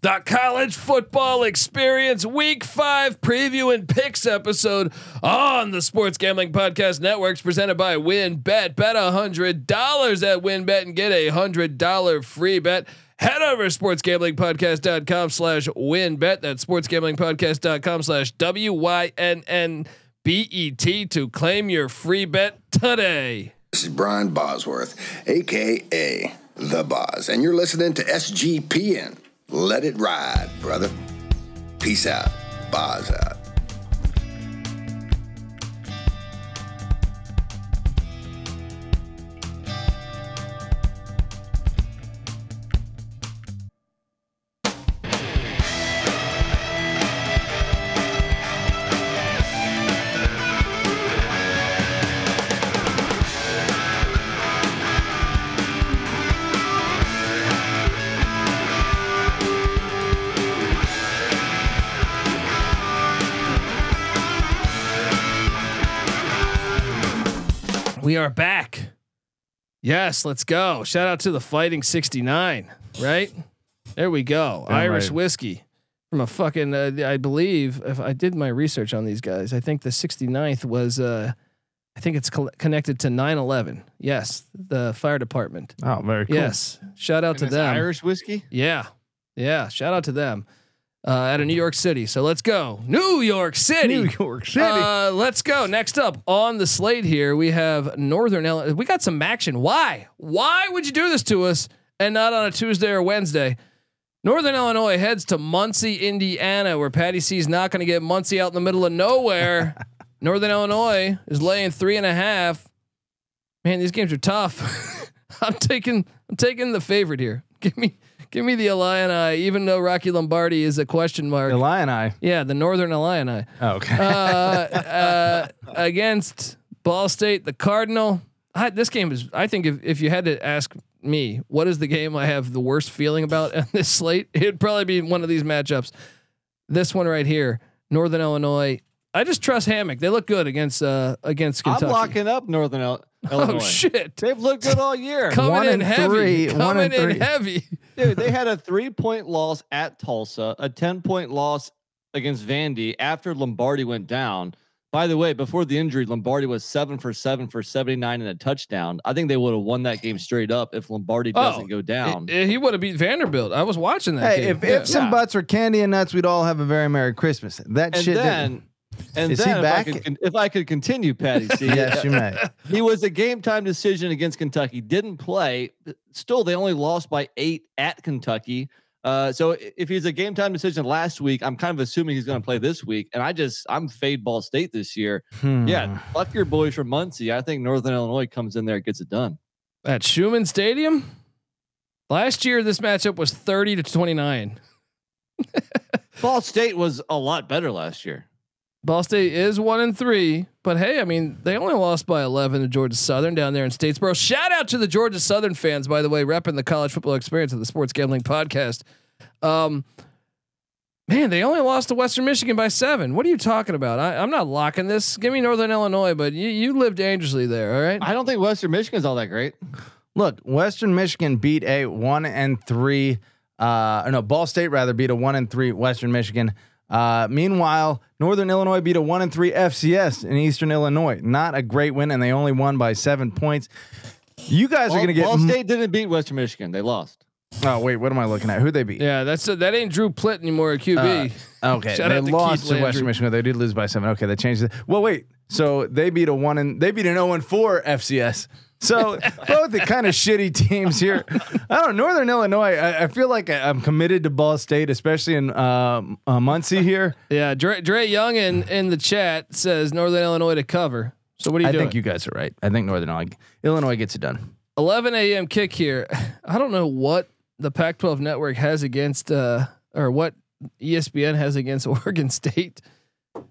the college football experience week five preview and picks episode on the Sports Gambling Podcast Networks presented by WynnBET. Bet hundred dollars at WynnBET and get a hundred dollar free bet. Head over to sportsgamblingpodcast.com slash wynnbet. That's sportsgamblingpodcast.com slash W-Y-N-N-B-E-T to claim your free bet today. This is Brian Bosworth, aka The Boz, and you're listening to SGPN. Let it ride, brother. Peace out. Boz out. Are back. Yes, let's go. Shout out to the Fighting 69, right? There we go. Damn Irish right. whiskey from a fucking, uh, I believe, if I did my research on these guys, I think the 69th was, uh, I think it's col- connected to 9 11. Yes, the fire department. Oh, very cool. Yes. Shout out And to them. Irish whiskey. Yeah. Yeah. Shout out to them uh, out of New York City. So let's go. New York City. New York City. Uh, let's go. Next up on the slate here, we have Northern Illinois. We got some action. Why? Why would you do this to us and not on a Tuesday or Wednesday? Northern Illinois heads to Muncie, Indiana, where Patty C's not going to get Muncie out in the middle of nowhere. Northern Illinois is laying three and a half. Man, these games are tough. I'm taking I'm taking the favorite here. Give me give me the Illini, even though Rocky Lombardi is a question mark. Eye. yeah, the Northern Illini Oh, okay. uh, uh, against Ball State, the Cardinal. I, this game is. I think if, if you had to ask me, what is the game I have the worst feeling about on this slate? It'd probably be one of these matchups. This one right here, Northern Illinois. I just trust Hammock. They look good against uh, against Kentucky. I'm locking up Northern Il- oh shit! They've looked good all year. Coming One in and heavy. three, Coming one and in three. heavy. Dude, they had a three point loss at Tulsa, a 10 point loss against Vandy after Lombardi went down. By the way, before the injury, Lombardi was seven for seven for 79 and a touchdown. I think they would have won that game straight up if Lombardi doesn't Oh, go down. Eh, he would have beat Vanderbilt. I was watching that. hey, game. if, Yeah. if some Yeah. butts were candy and nuts, we'd all have a very merry Christmas. That and shit. then, and Is he then if, back? I could, if I could continue, Patty, see, yes, you may. he was a game time decision against Kentucky. Didn't play. Still, they only lost by eight at Kentucky. Uh, so if he's a game time decision last week, I'm kind of assuming he's going to play this week. And I just I'm fade Ball State this year. Hmm. Yeah, fuck your boys from Muncie. I think Northern Illinois comes in there and gets it done. at Scheumann Stadium. Last year, this matchup was thirty to twenty nine. Ball State was a lot better last year. Ball State is one and three, but hey, I mean they only lost by eleven to Georgia Southern down there in Statesboro. Shout out to the Georgia Southern fans, by the way, repping the college football experience of the Sports Gambling Podcast. Um, man, they only lost to Western Michigan by seven. What are you talking about? I, I'm not locking this. Give me Northern Illinois, but you you live dangerously there. All right. I don't think Western Michigan's all that great. Look, Western Michigan beat a one and three. Uh, or no, Ball State rather beat a one and three Western Michigan. Uh, meanwhile, Northern Illinois beat a one and three FCS in Eastern Illinois. Not a great win, and they only won by seven points. You guys are gonna get. Ball m- State didn't beat Western Michigan. They lost. oh wait, what am I looking at? Who they beat? Yeah, that's a, that ain't Drew Plitt anymore at QB. Okay, Shout they out to lost Keith to Landry. Western Michigan. They did lose by seven. Okay, they changed it. Well, wait. So they beat a one and they beat an zero and four FCS. So both the kind of shitty teams here. I don't know. Northern Illinois. I, I feel like I, I'm committed to Ball State, especially in um, uh, Muncie here. Yeah, Dre, Dre Young in in the chat says Northern Illinois to cover. So what are you doing? I doing? think you guys are right. I think Northern Illinois, Illinois gets it done. 11 a.m. kick here. I don't know what the Pac-12 network has against, uh, or what ESPN has against Oregon State.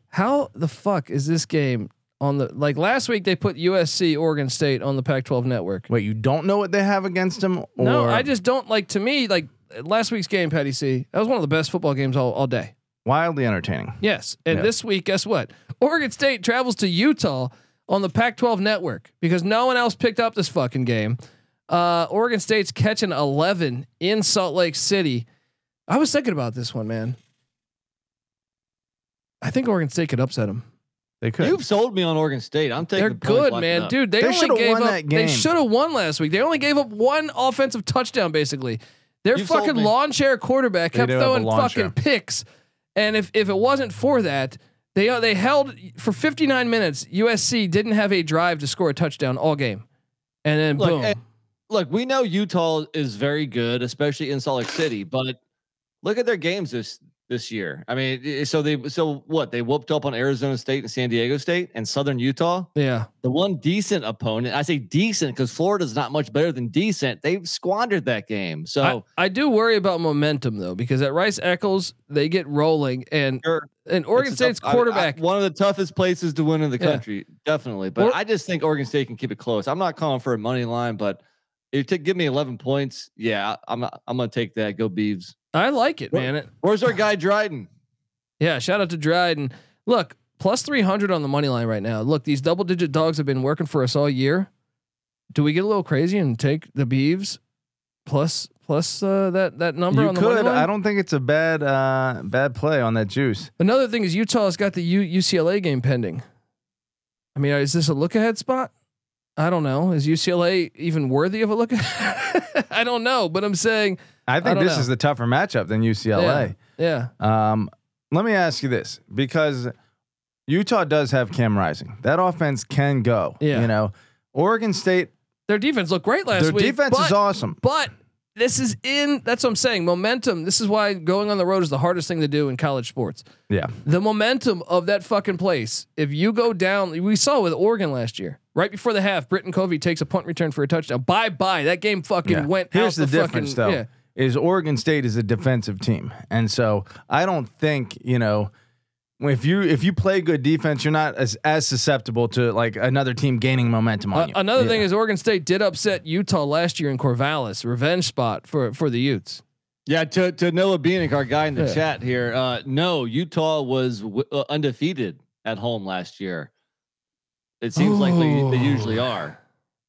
How the fuck is this game on the like last week they put USC Oregon State on the Pac-12 network. Wait, you don't know what they have against them? Or No, I just don't like. To me, like last week's game, Patty C. That was one of the best football games all, all day. wildly entertaining. Yes. And Yeah. this week, guess what? Oregon State travels to Utah on the Pac 12 network because no one else picked up this fucking game. Uh, Oregon State's catching 11 in Salt Lake City. I was thinking about this one, man. I think Oregon State could upset them. They could. You've sold me on Oregon State. I'm taking. They're the good, man, up. dude. They, They only should've gave won up. that They should have won last week. They only gave up one offensive touchdown, basically. Their You've fucking me. lawn chair quarterback kept do have a throwing fucking chair. picks, and if if it wasn't for that, they uh, they held for 59 minutes. USC didn't have a drive to score a touchdown all game, and then Look, boom. Look, we know Utah is very good, especially in Salt Lake City. But look at their games this this year. I mean, so they so what they whooped up on Arizona State and San Diego State and Southern Utah. yeah, The one decent opponent, I say decent because Florida's not much better than decent. They've squandered that game. So I, I do worry about momentum though because at Rice Eccles they get rolling, and Sure. and Oregon It's a tough- State's I- I- quarterback. one of the toughest places to win in the Yeah. country, definitely. But Or- I just think Oregon State can keep it close. I'm not calling for a money line, but if you take, give me 11 points, yeah, I'm I'm gonna take that. Go Beavs. I like it, Where- man. It, Where's our guy Dryden? Yeah, shout out to Dryden. Look, plus 300 on the money line right now. Look, these double digit dogs have been working for us all year. Do we get a little crazy and take the Beavs plus plus uh, that that number you on the money could. line? I don't think it's a bad uh, bad play on that juice. Another thing is Utah's got the U- UCLA game pending. I mean, is this a look ahead spot? I don't know. Is UCLA even worthy of a look? I don't know, but I'm saying, I think don't this know. is the tougher matchup than UCLA. yeah, Um, let me ask you this because Utah does have Cam Rising. That offense can go. Yeah. You know, Oregon State, their defense looked great last their week. Their defense but- is awesome. But this is in. That's what I'm saying. Momentum. This is why going on the road is the hardest thing to do in college sports. Yeah. The momentum of that fucking place. If you go down, we saw with Oregon last year. Right before the half, Britton Covey takes a punt return for a touchdown. Bye bye. That game fucking Yeah. went. Here's out the, difference, fucking, though. Yeah. Is Oregon State is a defensive team, and so I don't think you know if you if you play good defense, you're not as as susceptible to like another team gaining momentum on Uh, you. another Yeah. thing is Oregon State did upset Utah last year in Corvallis, revenge spot for for the Utes. Yeah, to, to Noah Beanick, our guy in the Yeah. chat here. Uh, no, Utah was w- uh, undefeated at home last year. It seems like they, they usually are.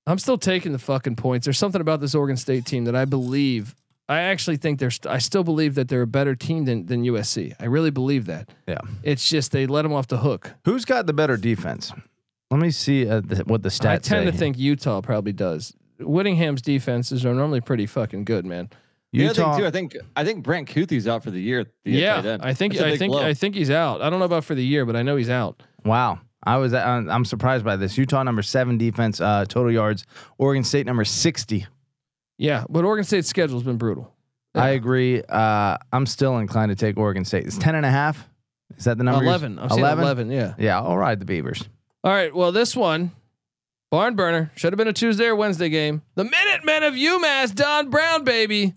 I'm still taking the fucking points. There's something about this Oregon State team that I believe. I actually think they're. St- I still believe that they're a better team than than USC. I really believe that. Yeah. It's just they let them off the hook. Who's got the better defense? Let me see uh, the, what the stats. I tend to say. think Utah probably does. Whittingham's defenses are normally pretty fucking good, man. The other Utah. thing too, I think I think Brant Kuithe's out for the year. the yeah. I think That's a I think blow. I think he's out. I don't know about for the year, but I know he's out. Wow. I was uh, I'm surprised by this. Utah number seven defense uh, total yards. Oregon State number sixty. Yeah, but Oregon State's schedule's been brutal. I agree. Uh, I'm still inclined to take Oregon State. It's 10 and a half. Is that the number? you're- Eleven. I'm saying eleven. Yeah. Yeah, I'll ride the Beavers. All right. Well, this one, barn burner, should have been a Tuesday or Wednesday game. The Minutemen of UMass, Don Brown, baby,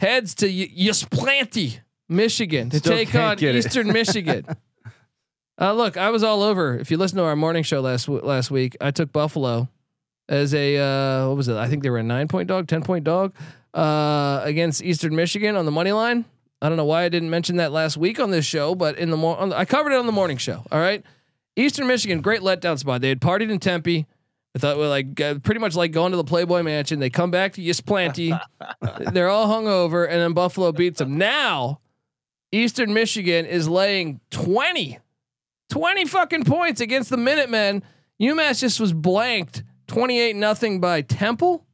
heads to y- Ypsilanti, Michigan, to Still take on. Eastern Michigan. Uh, look, I was all over. If you listen to our morning show last last week, I took Buffalo as a uh, what was it? I think they were a nine point dog, ten point dog uh, against Eastern Michigan on the money line. I don't know why I didn't mention that last week on this show, but in the morning I covered it on the morning show. All right, Eastern Michigan, great letdown spot. They had partied in Tempe. I thought well, like uh, pretty much like going to the Playboy Mansion. They come back to Ypsilanti. They're all hungover, and then Buffalo beats them. Now, Eastern Michigan is laying 20, 20 fucking points against the Minutemen. UMass just was blanked 28 nothing by Temple.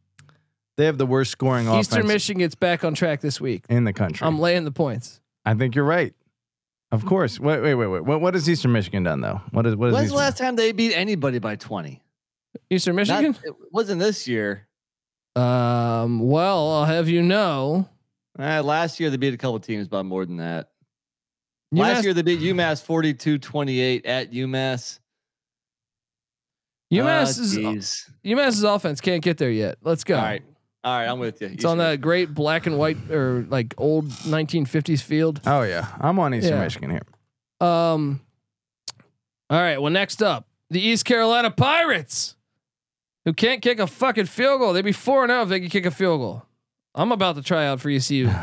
They have the worst scoring Eastern offense Eastern Michigan gets back on track this week. in the country. I'm laying the points. I think you're right. Of course. Wait, wait, wait, wait. What, what has Eastern Michigan done though? What is what is When's the last time they beat anybody by twenty? Eastern Not- Michigan. it wasn't this year. Um. Well, I'll have you know, Uh, last year they beat a couple teams by more than that. UMass, Last year they beat UMass 42-28 at UMass. UMass Ah, is geez. UMass's offense can't get there yet. Let's go. All right. All right, I'm with you. It's on that great black and white or like old 1950s field. Oh yeah, I'm on Eastern Yeah. Michigan here. Um. All right. Well, next up, the East Carolina Pirates, who can't kick a fucking field goal. They'd be four and zero if they could kick a field goal. I'm about to try out for ECU.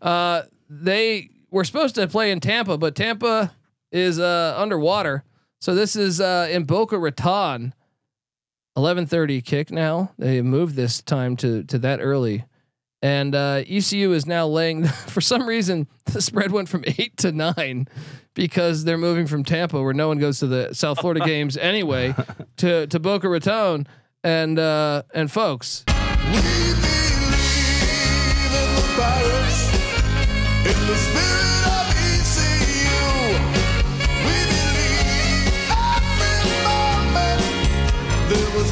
Uh, they were supposed to play in Tampa, but Tampa is uh underwater. So this is uh in Boca Raton. 11:30 kick now. They moved this time to to that early And uh, ECU is now laying. For some reason, the spread went from eight to nine because they're moving from Tampa, where no one goes to the South Florida games anyway, to to Boca Raton. And uh, and folks, We believe in the in the spirit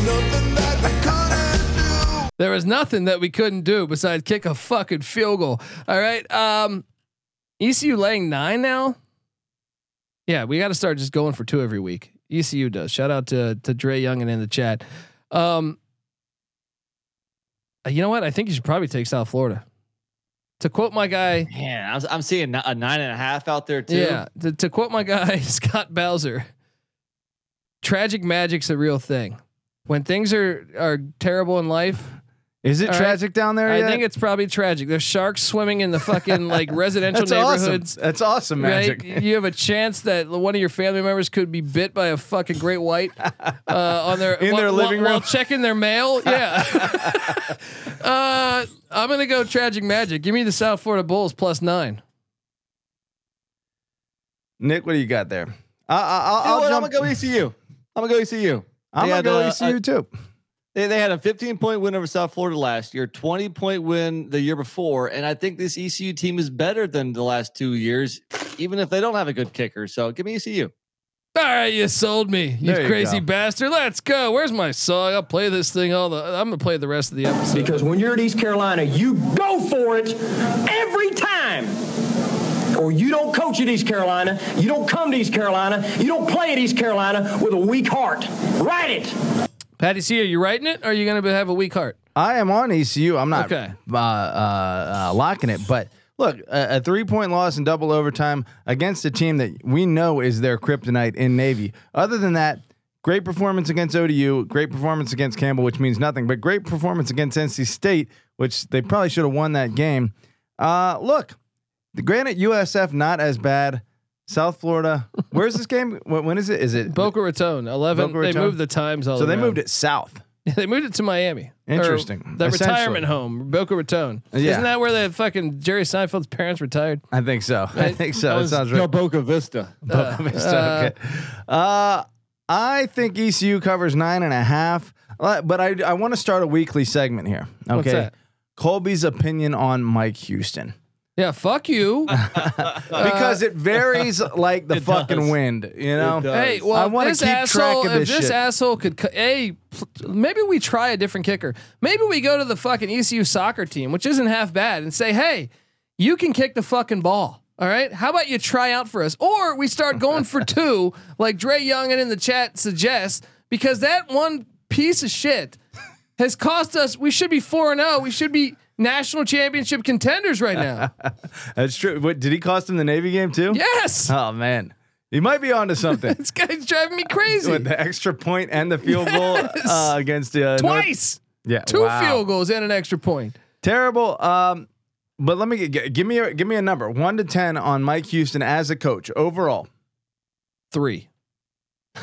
there was nothing that we couldn't do. there was nothing that we couldn't do besides kick a fucking field goal. All right, um, ECU laying nine now. Yeah, we got to start just going for two every week. ECU does. Shout out to to Dre Young and in the chat. Um, uh, you know what? I think you should probably take South Florida. To quote my guy, Man, I'm, I'm seeing a nine and a half out there too. yeah. To, to quote my guy Scott Bowser, tragic magic's a real thing. When things are are terrible in life, Is it All right. tragic down there? I yet? think it's probably tragic. There's sharks swimming in the fucking like residential That's awesome. neighborhoods. That's awesome magic. Right? You have a chance that one of your family members could be bit by a fucking great white uh, on their In while, their living while, room? while checking their mail. Yeah. uh, I'm gonna go tragic magic. Give me the South Florida Bulls plus nine. Nick, what do you got there? I, I, I'll, You know I'll jump. I'm gonna go ECU. I'm gonna go ECU. I'm They gonna had, go uh, ECU too. They, they had a 15 point win over South Florida last year, 20 point win the year before, and I think this ECU team is better than the last two years, even if they don't have a good kicker. So give me ECU. All right, you sold me, you you crazy go. bastard. Let's go. Where's my song? I'll play this thing all the. I'm gonna play the rest of the episode. Because when you're at East Carolina, you go for it every time. Or you don't coach at East Carolina, you don't come to East Carolina, you don't play at East Carolina with a weak heart. Write it. Patty C, are you writing it? Or are you gonna have a weak heart? I am on ECU. I'm not Okay. uh, uh, uh, locking it, but look, a, a three point loss in double overtime against a team that we know is their kryptonite in Navy. Other than that, great performance against ODU, great performance against Campbell, which means nothing, but great performance against NC State, which they probably should have won that game. Uh, look, the granted USF not as bad. South Florida. Where's this game? When, when is it? Is it Boca Raton, eleven. Boca They moved the times all. So they around. moved it south. they moved it to Miami. Or Interesting. The retirement home, Boca Raton. Yeah. Isn't that where the fucking Jerry Seinfeld's parents retired? I think so. I think so. It sounds right. No, Boca Vista. Boca Vista, okay. Uh, I think ECU covers nine and a half, Uh, but I I want to start a weekly segment here. Okay, What's that? Colby's opinion on Mike Houston Yeah, fuck you. because it varies like the It fucking does. wind. You know, does. hey, well, I if wanna this keep asshole, track of if this this shit. asshole could, cu- a, pl- maybe we try a different kicker. Maybe we go to the fucking ECU soccer team, which isn't half bad, and say, hey, you can kick the fucking ball. All right. How about you try out for us? Or we start going for two, like Dre Young and in the chat suggests, because that one piece of shit has cost us. We should be four and zero. We should be national championship contenders right now. that's true. What did he cost him the Navy game too? yes, Oh man, he might be onto something this guy's driving me crazy. with the extra point and the field goal uh, against uh, North- Twice, Yeah, two wow. field goals and an extra point. Terrible. Um, but let me get, get- give me a give me a number one to ten on Mike Houston as a coach overall. Three.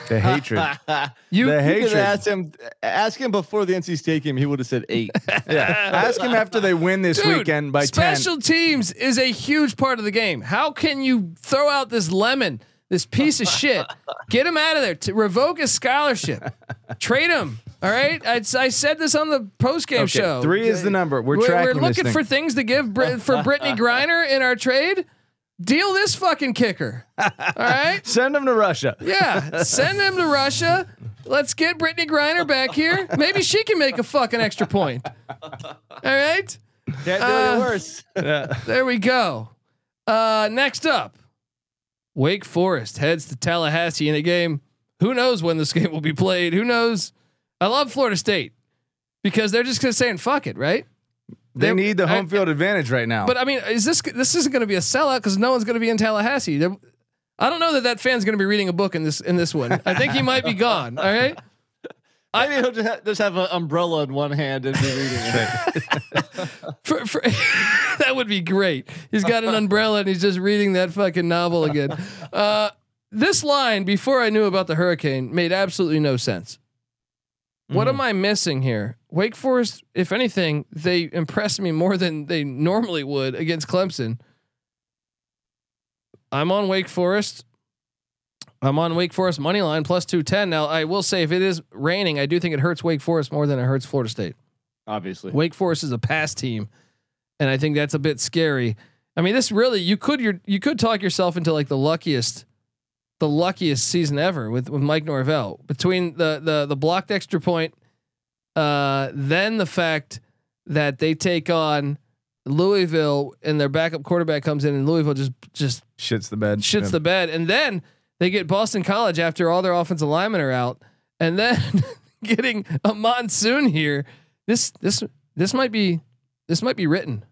The hatred. You, The You could hatred. ask him. Ask him before the NC State game. He would have said eight. yeah. Ask him after they win this Dude, weekend by special teams is a huge part of the game. How can you throw out this lemon, this piece of shit? Get him out of there. To revoke his scholarship. Trade him. All right. I, I said this on the post game 10. show. Okay, three is the number. We're, We're, tracking we're looking this for things to give Brit- for Brittney Griner in our trade. Deal this fucking kicker. All right. Send him to Russia. Yeah, send them to Russia. Let's get Brittney Griner back here. Maybe she can make a fucking extra point. All right, Can't do Uh, any worse. there we go. Uh, next up, Wake Forest heads to Tallahassee in a game. Who knows when this game will be played? Who knows? I love Florida State because they're just gonna saying fuck it, right? They need the I- home field advantage right now. But I mean, is this this isn't going to be a sellout because no one's going to be in Tallahassee? They're- I don't know that that fan's going to be reading a book in this in this one. I think he might be gone. All right. Maybe he'll just, ha- just have an umbrella in one hand and be reading it. For, for, that would be great. He's got an umbrella and he's just reading that fucking novel again. Uh, this line before I knew about the hurricane made absolutely no sense. What am I missing here? Wake Forest, if anything, they impressed me more than they normally would against Clemson. I'm on Wake Forest. I'm on Wake Forest money line plus 210. Now, I will say if it is raining, I do think it hurts Wake Forest more than it hurts Florida State. Obviously. Wake Forest is a pass team, and I think that's a bit scary. I mean, this really you could you you could talk yourself into like the luckiest, the luckiest season ever with with Mike Norvell between the the the blocked extra point, uh, then the fact that they take on Louisville and their backup quarterback comes in and Louisville just just Shits the bed. shits Yeah. the bed, and then they get Boston College after all their offensive linemen are out, and then getting a monsoon here. This this this might be this might be written.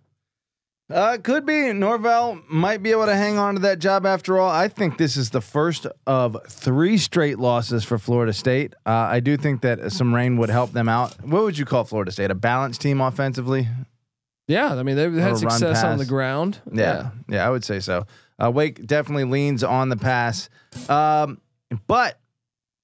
Uh, could be Norvell might be able to hang on to that job after all. I think this is the first of three straight losses for Florida State. Uh, I do think that some rain would help them out. What would you call Florida State? A balanced team offensively? Yeah, I mean they've had success on the ground. Yeah, yeah, I would say so. Uh, Wake definitely leans on the pass, um, but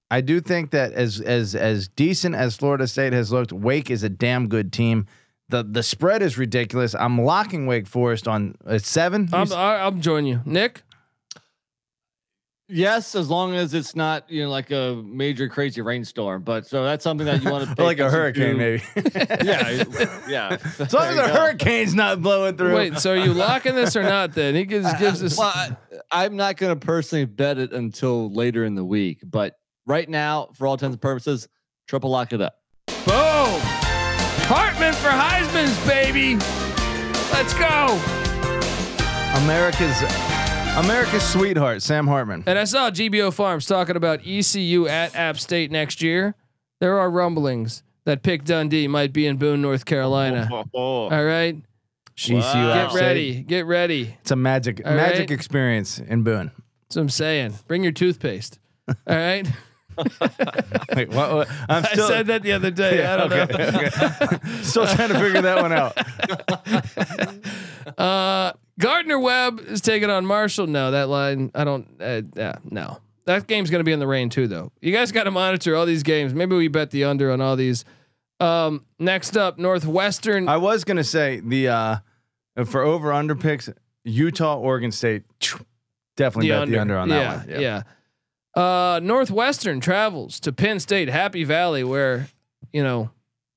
I do think that as as as decent as Florida State has looked, Wake is a damn good team. The The spread is ridiculous. I'm locking Wake Forest on uh, seven. I'm, s- I- I'm joining you, Nick. Yes, as long as it's not you know like a major crazy rainstorm. But so that's something that you want to like a hurricane, maybe. Yeah, yeah. As long as the hurricane's not blowing through. Wait, so are you locking this or not? Then he gives gives us. Well, I'm not going to personally bet it until later in the week, but right now, for all intents and purposes, triple lock it up. Boom! Hartman for Heisman's baby. Let's go. America's America's sweetheart, Sam Hartman. And I saw GBO Farms talking about ECU at App State next year. There are rumblings that Pick Dundee might be in Boone, North Carolina. Oh, oh, oh. All right, ECU get ready, get ready. It's a magic All magic right. experience in Boone. That's what I'm saying. Bring your toothpaste. All right. Wait, what, what- I'm I said that the other day. I don't okay, know. okay. still trying to figure that one out. Uh, Gardner Webb is taking on Marshall. No, that line. I don't. Uh, yeah, no. That game's going to be in the rain too, though. You guys got to monitor all these games. Maybe we bet the under on all these. Um, next up, Northwestern. I was gonna say the uh for over under picks, Utah, Oregon State. Definitely bet the under on that yeah, one. Yeah. Uh, Northwestern travels to Penn State, Happy Valley, where you know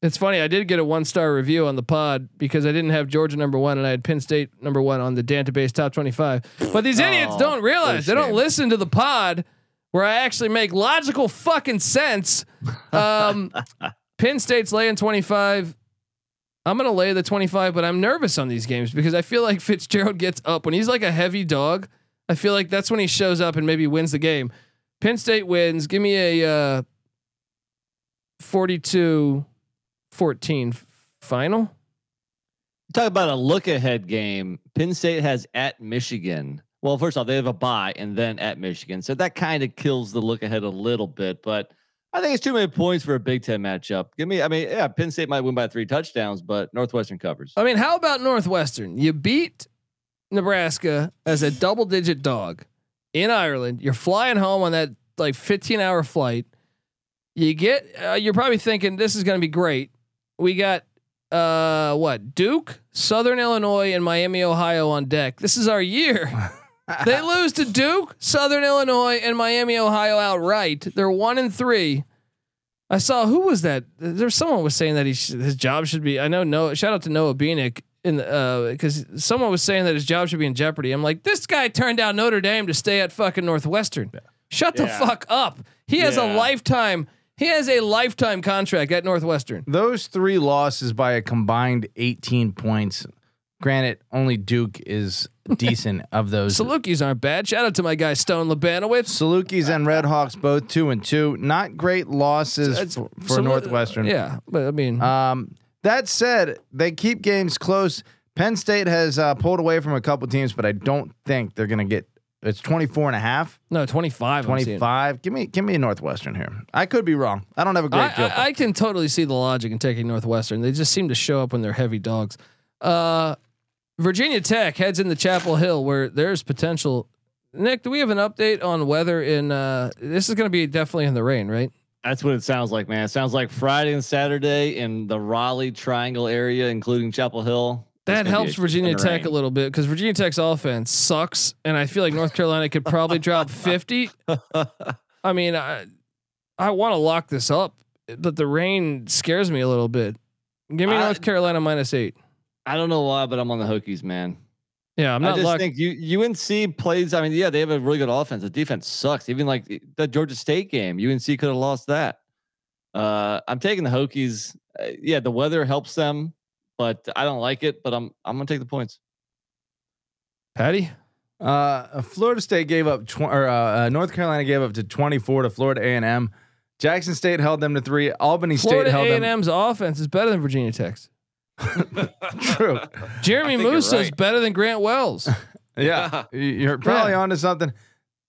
it's funny. I did get a one star review on the pod because I didn't have Georgia number one and I had Penn State number one on the database top twenty five. But these idiots Oh, don't realize they don't shame. listen to the pod where I actually make logical fucking sense. Um, Penn State's laying twenty five. I'm gonna lay the 25, but I'm nervous on these games because I feel like Fitzgerald gets up when he's like a heavy dog. I feel like that's when he shows up and maybe wins the game. Penn State wins. Give me a uh, 42 14 final. Talk about a look ahead game. Penn State has at Michigan. Well, first off, they have a bye and then at Michigan. So that kind of kills the look ahead a little bit. But I think it's too many points for a Big Ten matchup. Give me, I mean, yeah, Penn State might win by three touchdowns, but Northwestern covers. I mean, how about Northwestern? You beat Nebraska as a double digit dog in Ireland. You're flying home on that like 15 hour flight. You get, uh, you're probably thinking this is going to be great. We got, uh, what, Duke, Southern Illinois, and Miami, Ohio on deck. This is our year. they lose to Duke, Southern Illinois, and Miami, Ohio outright. They're one and three. I saw who was that? There's someone was saying that he sh- his job should be. I know Noah. Shout out to Noah Beanick in the because someone was saying that his job should be in jeopardy. I'm like, this guy turned down Notre Dame to stay at fucking Northwestern. Shut the fuck up. He has a lifetime. He has a lifetime contract at Northwestern. Those three losses by a combined 18 points. Granted, only Duke is decent of those. Salukis aren't bad. Shout out to my guy Stone Labanowitz. Salukis and Red Hawks both two and two. Not great losses It's- for, for Salu- Northwestern. Yeah, but I mean, Um, that said, they keep games close. Penn State has uh, pulled away from a couple teams, but I don't think they're going to get. It's 24 and a half, no, 25. 25. Give me give me a Northwestern here. I could be wrong. I don't have a great I, I, I can totally see the logic in taking Northwestern. They just seem to show up when they're heavy dogs. Uh, Virginia Tech heads into Chapel Hill where there's potential. Nick, do we have an update on weather in? Uh, this is going to be definitely in the rain, right? That's what it sounds like, man. It sounds like Friday and Saturday in the Raleigh Triangle area, including Chapel Hill. That helps Virginia Tech a little bit because Virginia Tech's offense sucks, and I feel like North Carolina could probably drop fifty. I mean, I I want to lock this up, but the rain scares me a little bit. Give me I- North Carolina minus eight. I don't know why, but I'm on the Hokies, man. Yeah, I'm not. i just locked. think you, UNC plays. I mean, yeah, they have a really good offense. The defense sucks. Even like the- the Georgia State game, UNC could have lost that. Uh, I'm taking the Hokies. Uh, yeah, the weather helps them, but I don't like it. But I'm I'm gonna take the points. Patty. Uh, Florida State gave up, tw- or uh, uh, North Carolina gave up to 24 to Florida A and M. Jackson State held them to three. Albany Florida State held them. A&M's offense is better than Virginia Tech's. True. Jeremy think you're Moussa is right. better than Grant Wells. Yeah, y- you're probably Yeah. onto something.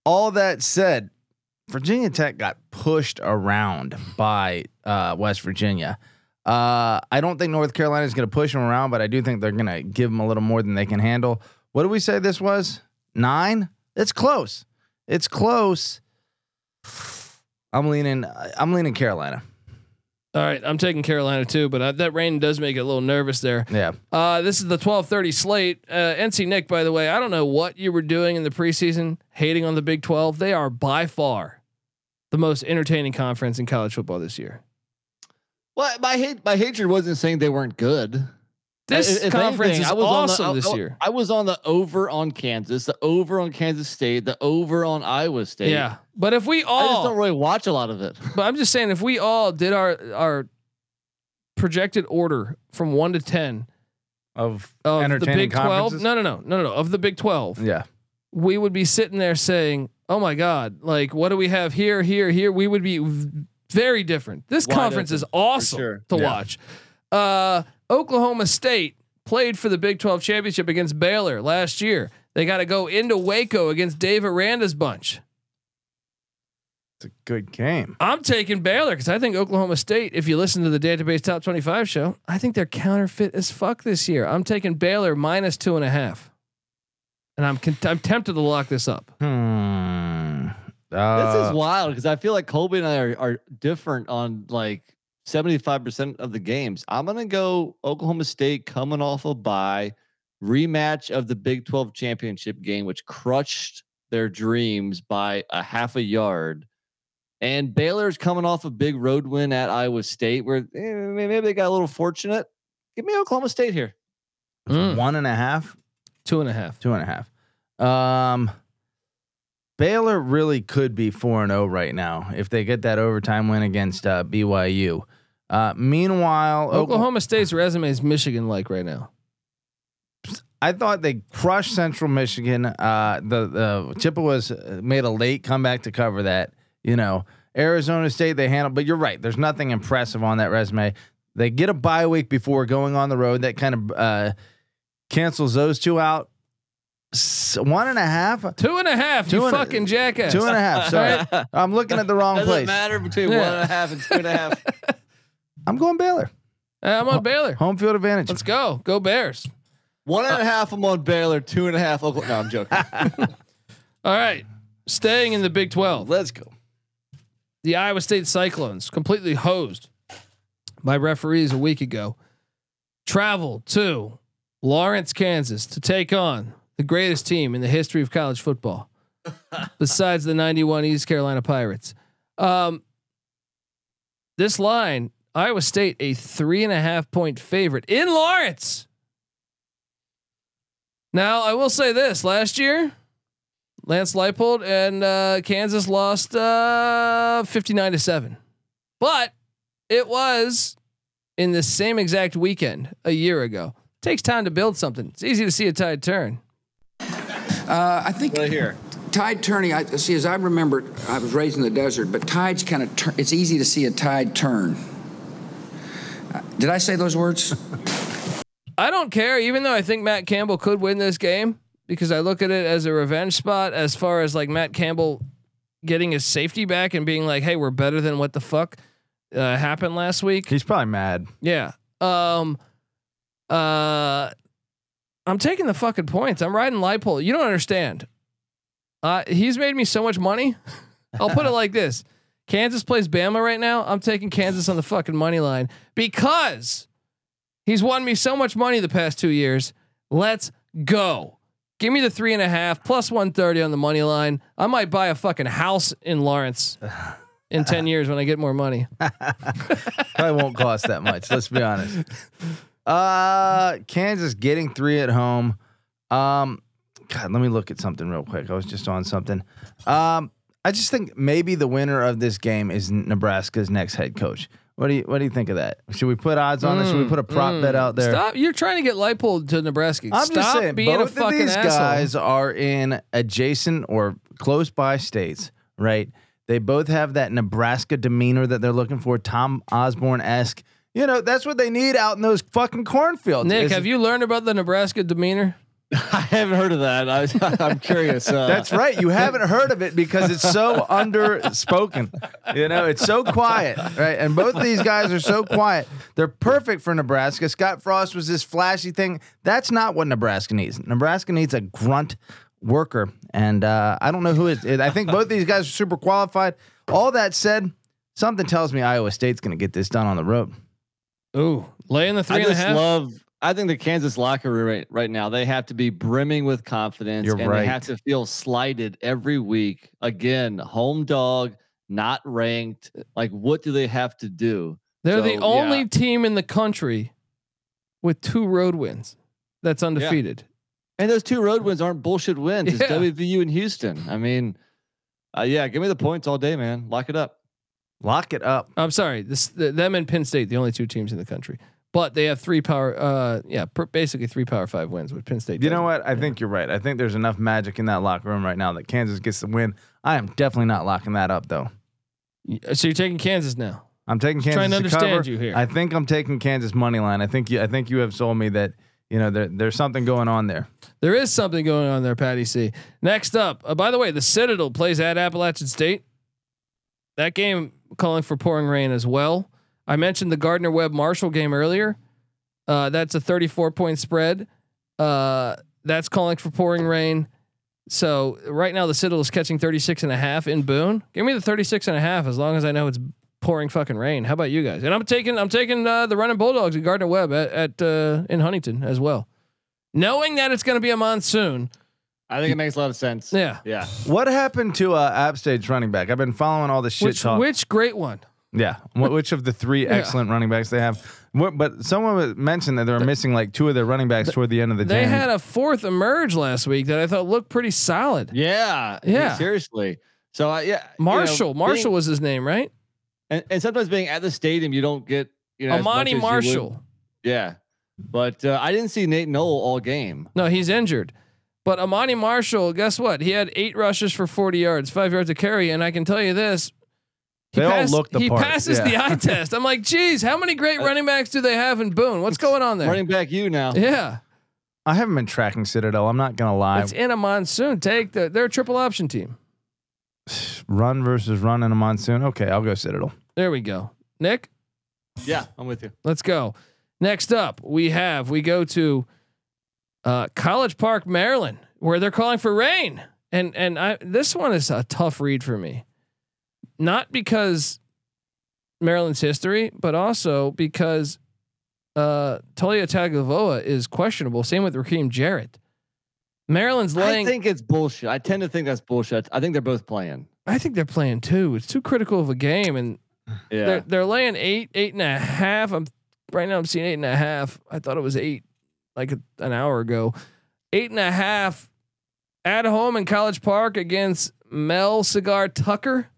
All that said, Virginia Tech got pushed around by uh, West Virginia. Uh, I don't think North Carolina is going to push them around, but I do think they're going to give them a little more than they can handle. What did we say this was? Nine? It's close. It's close. I'm leaning. I'm leaning Carolina. All right, I'm taking Carolina too, but uh, that rain does make it a little nervous there. Yeah. Uh, this is the 12:30 slate. Uh, NC Nick, by the way, I don't know what you were doing in the preseason, hating on the Big 12. They are by far the most entertaining conference in college football this year. Well, my hate my hatred wasn't saying they weren't good. This If conference anything, is I was on the- awesome I- this year. I was on the over on Kansas, the over on Kansas State, the over on Iowa State. Yeah, but if we I just all, don't really watch a lot of it. but I'm just saying, if we all did our our projected order from one to ten Of of the Big 12, no, no, no, no, no, no, of the Big 12, Yeah. we would be sitting there saying, "Oh my God, like what do we have here, here, here?" We would be v- very different. This Wide conference open, is awesome sure. to Yeah. watch. Uh, Oklahoma State played for the Big 12 championship against Baylor last year. They got to go into Waco against Dave Aranda's bunch. It's a good game. I'm taking Baylor because I think Oklahoma State, if you listen to the database top 25 show, I think they're counterfeit as fuck this year. I'm taking Baylor minus two and a half. And I'm con- I'm tempted to lock this up. Hmm. This Uh, is wild because I feel like Colby and I are, are different on like 75% of the games. I'm going to go Oklahoma State coming off a bye, rematch of the Big 12 championship game, which crushed their dreams by a half a yard. And Baylor's coming off a big road win at Iowa State where eh, maybe they got a little fortunate. Give me Oklahoma State here. Mm, one and a half. two and a half. Two and a half. Um, Baylor really could be four and zero right now if they get that overtime win against uh, BYU. Uh, meanwhile, Oklahoma. Oklahoma State's resume is Michigan like right now. I thought they crushed Central Michigan. Uh, the the Chippewas uh, made a late comeback to cover that. You know, Arizona State they handled, but you're right. There's nothing impressive on that resume. They get a bye week before going on the road. That kind of uh, cancels those two out. S- one and a half. Two and a half. Two you and a- fucking jackass. Two and a half. Sorry, I'm looking at the wrong place Doesn't place. matter between Yeah. one and a half and two and a half. I'm going Baylor. Uh, I'm on Baylor. Home field advantage. Let's go. Go Bears. One and a half, I'm on Baylor. Two and a half, Oklahoma. No, I'm joking. All right. Staying in the Big 12. Let's go. the Iowa State Cyclones, completely hosed by referees a week ago, travel to Lawrence, Kansas to take on the greatest team in the history of college football, besides the 91 East Carolina Pirates. Um, this line, Iowa State, a three and a half point favorite in Lawrence. Now, I will say this last year, Lance Leipold and uh, Kansas lost uh, 59 to 7. But it was in the same exact weekend a year ago. takes time to build something. It's easy to see a tide turn. Uh, I think right here. tide turning. I see. As I remember, I was raised in the desert, but tides kind of turn. It's easy to see a tide turn. Uh, did I say those words? I don't care, even though I think Matt Campbell could win this game because I look at it as a revenge spot as far as like Matt Campbell getting his safety back and being like, "Hey, we're better than what the fuck uh, happened last week." He's probably mad. Yeah. Um. Uh. I'm taking the fucking points. I'm riding Leipold. You don't understand. Uh, he's made me so much money. I'll put it like this: Kansas plays Bama right now. I'm taking Kansas on the fucking money line because he's won me so much money the past two years. Let's go. Give me the three and a half plus 130 on the money line. I might buy a fucking house in Lawrence in 10 years when I get more money. Probably won't cost that much. Let's be honest. Uh, Kansas getting three at home. Um, God, let me look at something real quick. I was just on something. Um, I just think maybe the winner of this game is Nebraska's next head coach. What do you What do you think of that? Should we put odds on this? Should we put a prop bet out there? Mm, Stop. You're trying to get Leipold to Nebraska. I'm Stop just saying, being both a fucking of these asshole. guys are in adjacent or close by states, right? They both have that Nebraska demeanor that they're looking for, Tom Osborne esque. You know, that's what they need out in those fucking cornfields. Nick, Is- have you learned about the Nebraska demeanor? I haven't heard of that. I, I'm curious. Uh, That's right. You haven't heard of it because it's so underspoken. You know, it's so quiet, right? And both of these guys are so quiet. They're perfect for Nebraska. Scott Frost was this flashy thing. That's not what Nebraska needs. Nebraska needs a grunt worker. And uh, I don't know who is. I think both these guys are super qualified. All that said, something tells me Iowa State's going to get this done on the road. Ooh, laying the the I and a just half. love. I think the Kansas locker room right, right now they have to be brimming with confidence, You're and right. they have to feel slighted every week. Again, home dog, not ranked. Like, what do they have to do? They're So, the only yeah. team in the country with two road wins that's undefeated. And those two road wins aren't bullshit wins. It's WVU and Houston. I mean, uh, yeah, give me the points all day, man. Lock it up. Lock it up. I'm sorry, this the, them and Penn State, the only two teams in the country, but they have three power. Uh, yeah, per, basically three power five wins with Penn State. You know what? I think you're right. I think there's enough magic in that locker room right now that Kansas gets the win. I am definitely not locking that up, though. So you're taking Kansas now. I'm taking Kansas Trying to to understand cover. you here. I think I'm taking Kansas money line. I think you. I think you have sold me that. You know, there, there's something going on there. There is something going on there, Patty C. Next up, uh, by the way, the Citadel plays at Appalachian State. That game calling for pouring rain as well. I mentioned the Gardner Webb Marshall game earlier. Uh, that's a 34 point spread. Uh, that's calling for pouring rain. So right now the Citadel is catching 36 and a half in Boone. Give me the 36 and a half as long as I know it's pouring fucking rain. How about you guys? And I'm taking I'm taking uh, the running Bulldogs at Gardner Webb at, at uh, in Huntington as well. Knowing that it's going to be a monsoon. I think it makes a lot of sense. Yeah. Yeah. What happened to uh, App State's running back? I've been following all the shit Which talk. which great one? yeah, which of the three Yeah. excellent running backs they have? What, but someone mentioned that they were missing like two of their running backs toward the end of the day. They jam. had a fourth emerge last week that I thought looked pretty solid. Yeah. Yeah. Seriously. So uh, yeah, you know, Marshall, Marshall being- was his name, right? and, and sometimes being at the stadium, you don't get you know as Ahmani as you would- Marshall. Yeah, but uh, I didn't see Nate Noel all game. No, he's injured. But Ahmani Marshall, guess what? He had eight rushes for 40 yards, five yards to carry. And I can tell you this. He, They all look the he part, passes the eye test. I'm like, geez, how many great uh, running backs do they have in Boone? What's going on there? Running back, you now. Yeah. I haven't been tracking Citadel. I'm not gonna lie. It's in a monsoon. Take the they're a triple option team. Run versus run in a monsoon. Okay, I'll go Citadel. There we go. Nick? Yeah, I'm with you. Let's go. Next up, we have we go to uh, College Park, Maryland, where they're calling for rain, and and I this one is a tough read for me, not because Maryland's history, but also because uh, Taulia Tagovailoa is questionable. Same with Rakim Jarrett. Maryland's laying. I think it's bullshit. I tend to think that's bullshit. I think they're both playing. I think they're playing too. It's too critical of a game, and Yeah. they're they're laying eight, eight and a half. I'm right now. I'm seeing eight and a half. I thought it was eight, like an hour ago. Eight and a half at home in College Park against Mel Cigar Tucker.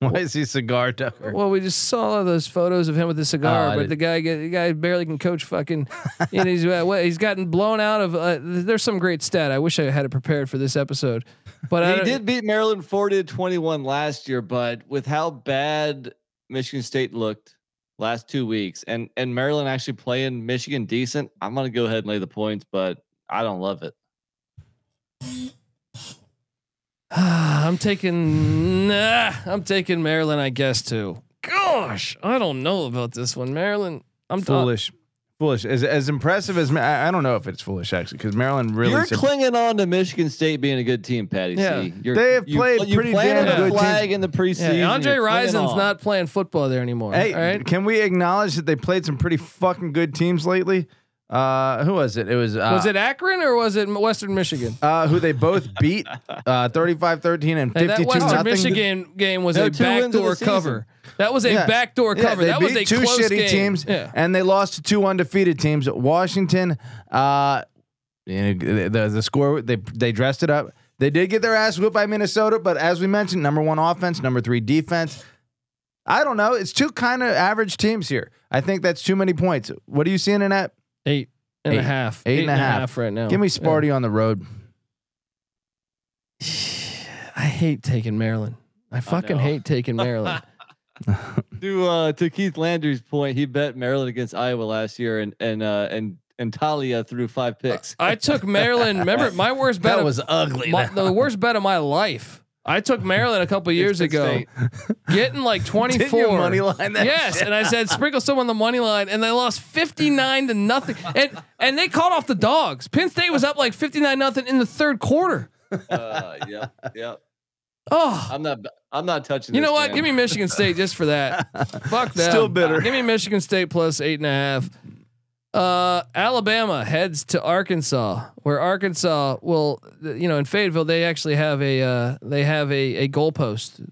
Why is he cigar tucker? Well, we just saw all those photos of him with the cigar, Oh, but the guy, the guy barely can coach. Fucking, know, he's uh, he's gotten blown out of. Uh, there's some great stat. I wish I had it prepared for this episode, but he did beat Maryland 40 to 21 last year, but with how bad Michigan State looked last two weeks and and Maryland actually playing Michigan decent, I'm gonna go ahead and lay the points, but I don't love it. I'm taking nah, I'm taking Maryland, I guess too. Gosh, I don't know about this one. Maryland, I'm Foolish, foolish. As as impressive as I, I don't know if it's foolish actually because Maryland really. You're sup- clinging on to Michigan State being a good team, Patty. Yeah. C. You're, They have you, played you pretty planted damn a good flag teams. in the preseason. Yeah, Andre Rison's not playing football there anymore. Hey, all right. can we acknowledge that they played some pretty fucking good teams lately? Uh, who was it? It was uh, was it Akron or was it Western Michigan? uh, who they both beat uh 35-13 and Hey, that 52 Western nothing. Michigan game was They're a two wins backdoor season. cover. That was a Yeah. backdoor Yeah, cover. they that was a two close shitty game. teams, Yeah. and they lost to two undefeated teams. Washington, uh, you know, the the score they they dressed it up. They did get their ass whooped by Minnesota, but as we mentioned, number one offense, number three defense. I don't know. It's two kind of average teams here. I think that's too many points. What are you seeing in that? Eight and a Eight. half. Eight and a half. right now. Give me Yeah. Sparty on the road. I hate taking Maryland. I fucking know. hate taking Maryland. to uh, to Keith Landry's point, he bet Maryland against Iowa last year, and and uh, and and Taulia threw five picks. I took Maryland. Remember my worst bet. That of- was ugly. my, the worst bet of my life. I took Maryland a couple years ago, getting like twenty four money line that Yes, shit? and I said sprinkle some on the money line, and they lost fifty nine to nothing. And and they called off the dogs. Penn State was up like fifty nine nothing in the third quarter. uh, yep, yep. Oh, I'm not. I'm not touching. you know what? man. Give me Michigan State just for that. Fuck that. Still bitter. Give me Michigan State plus eight and a half. Uh, Alabama heads to Arkansas, where Arkansas will, you know, in Fayetteville they actually have a uh, they have a a goalpost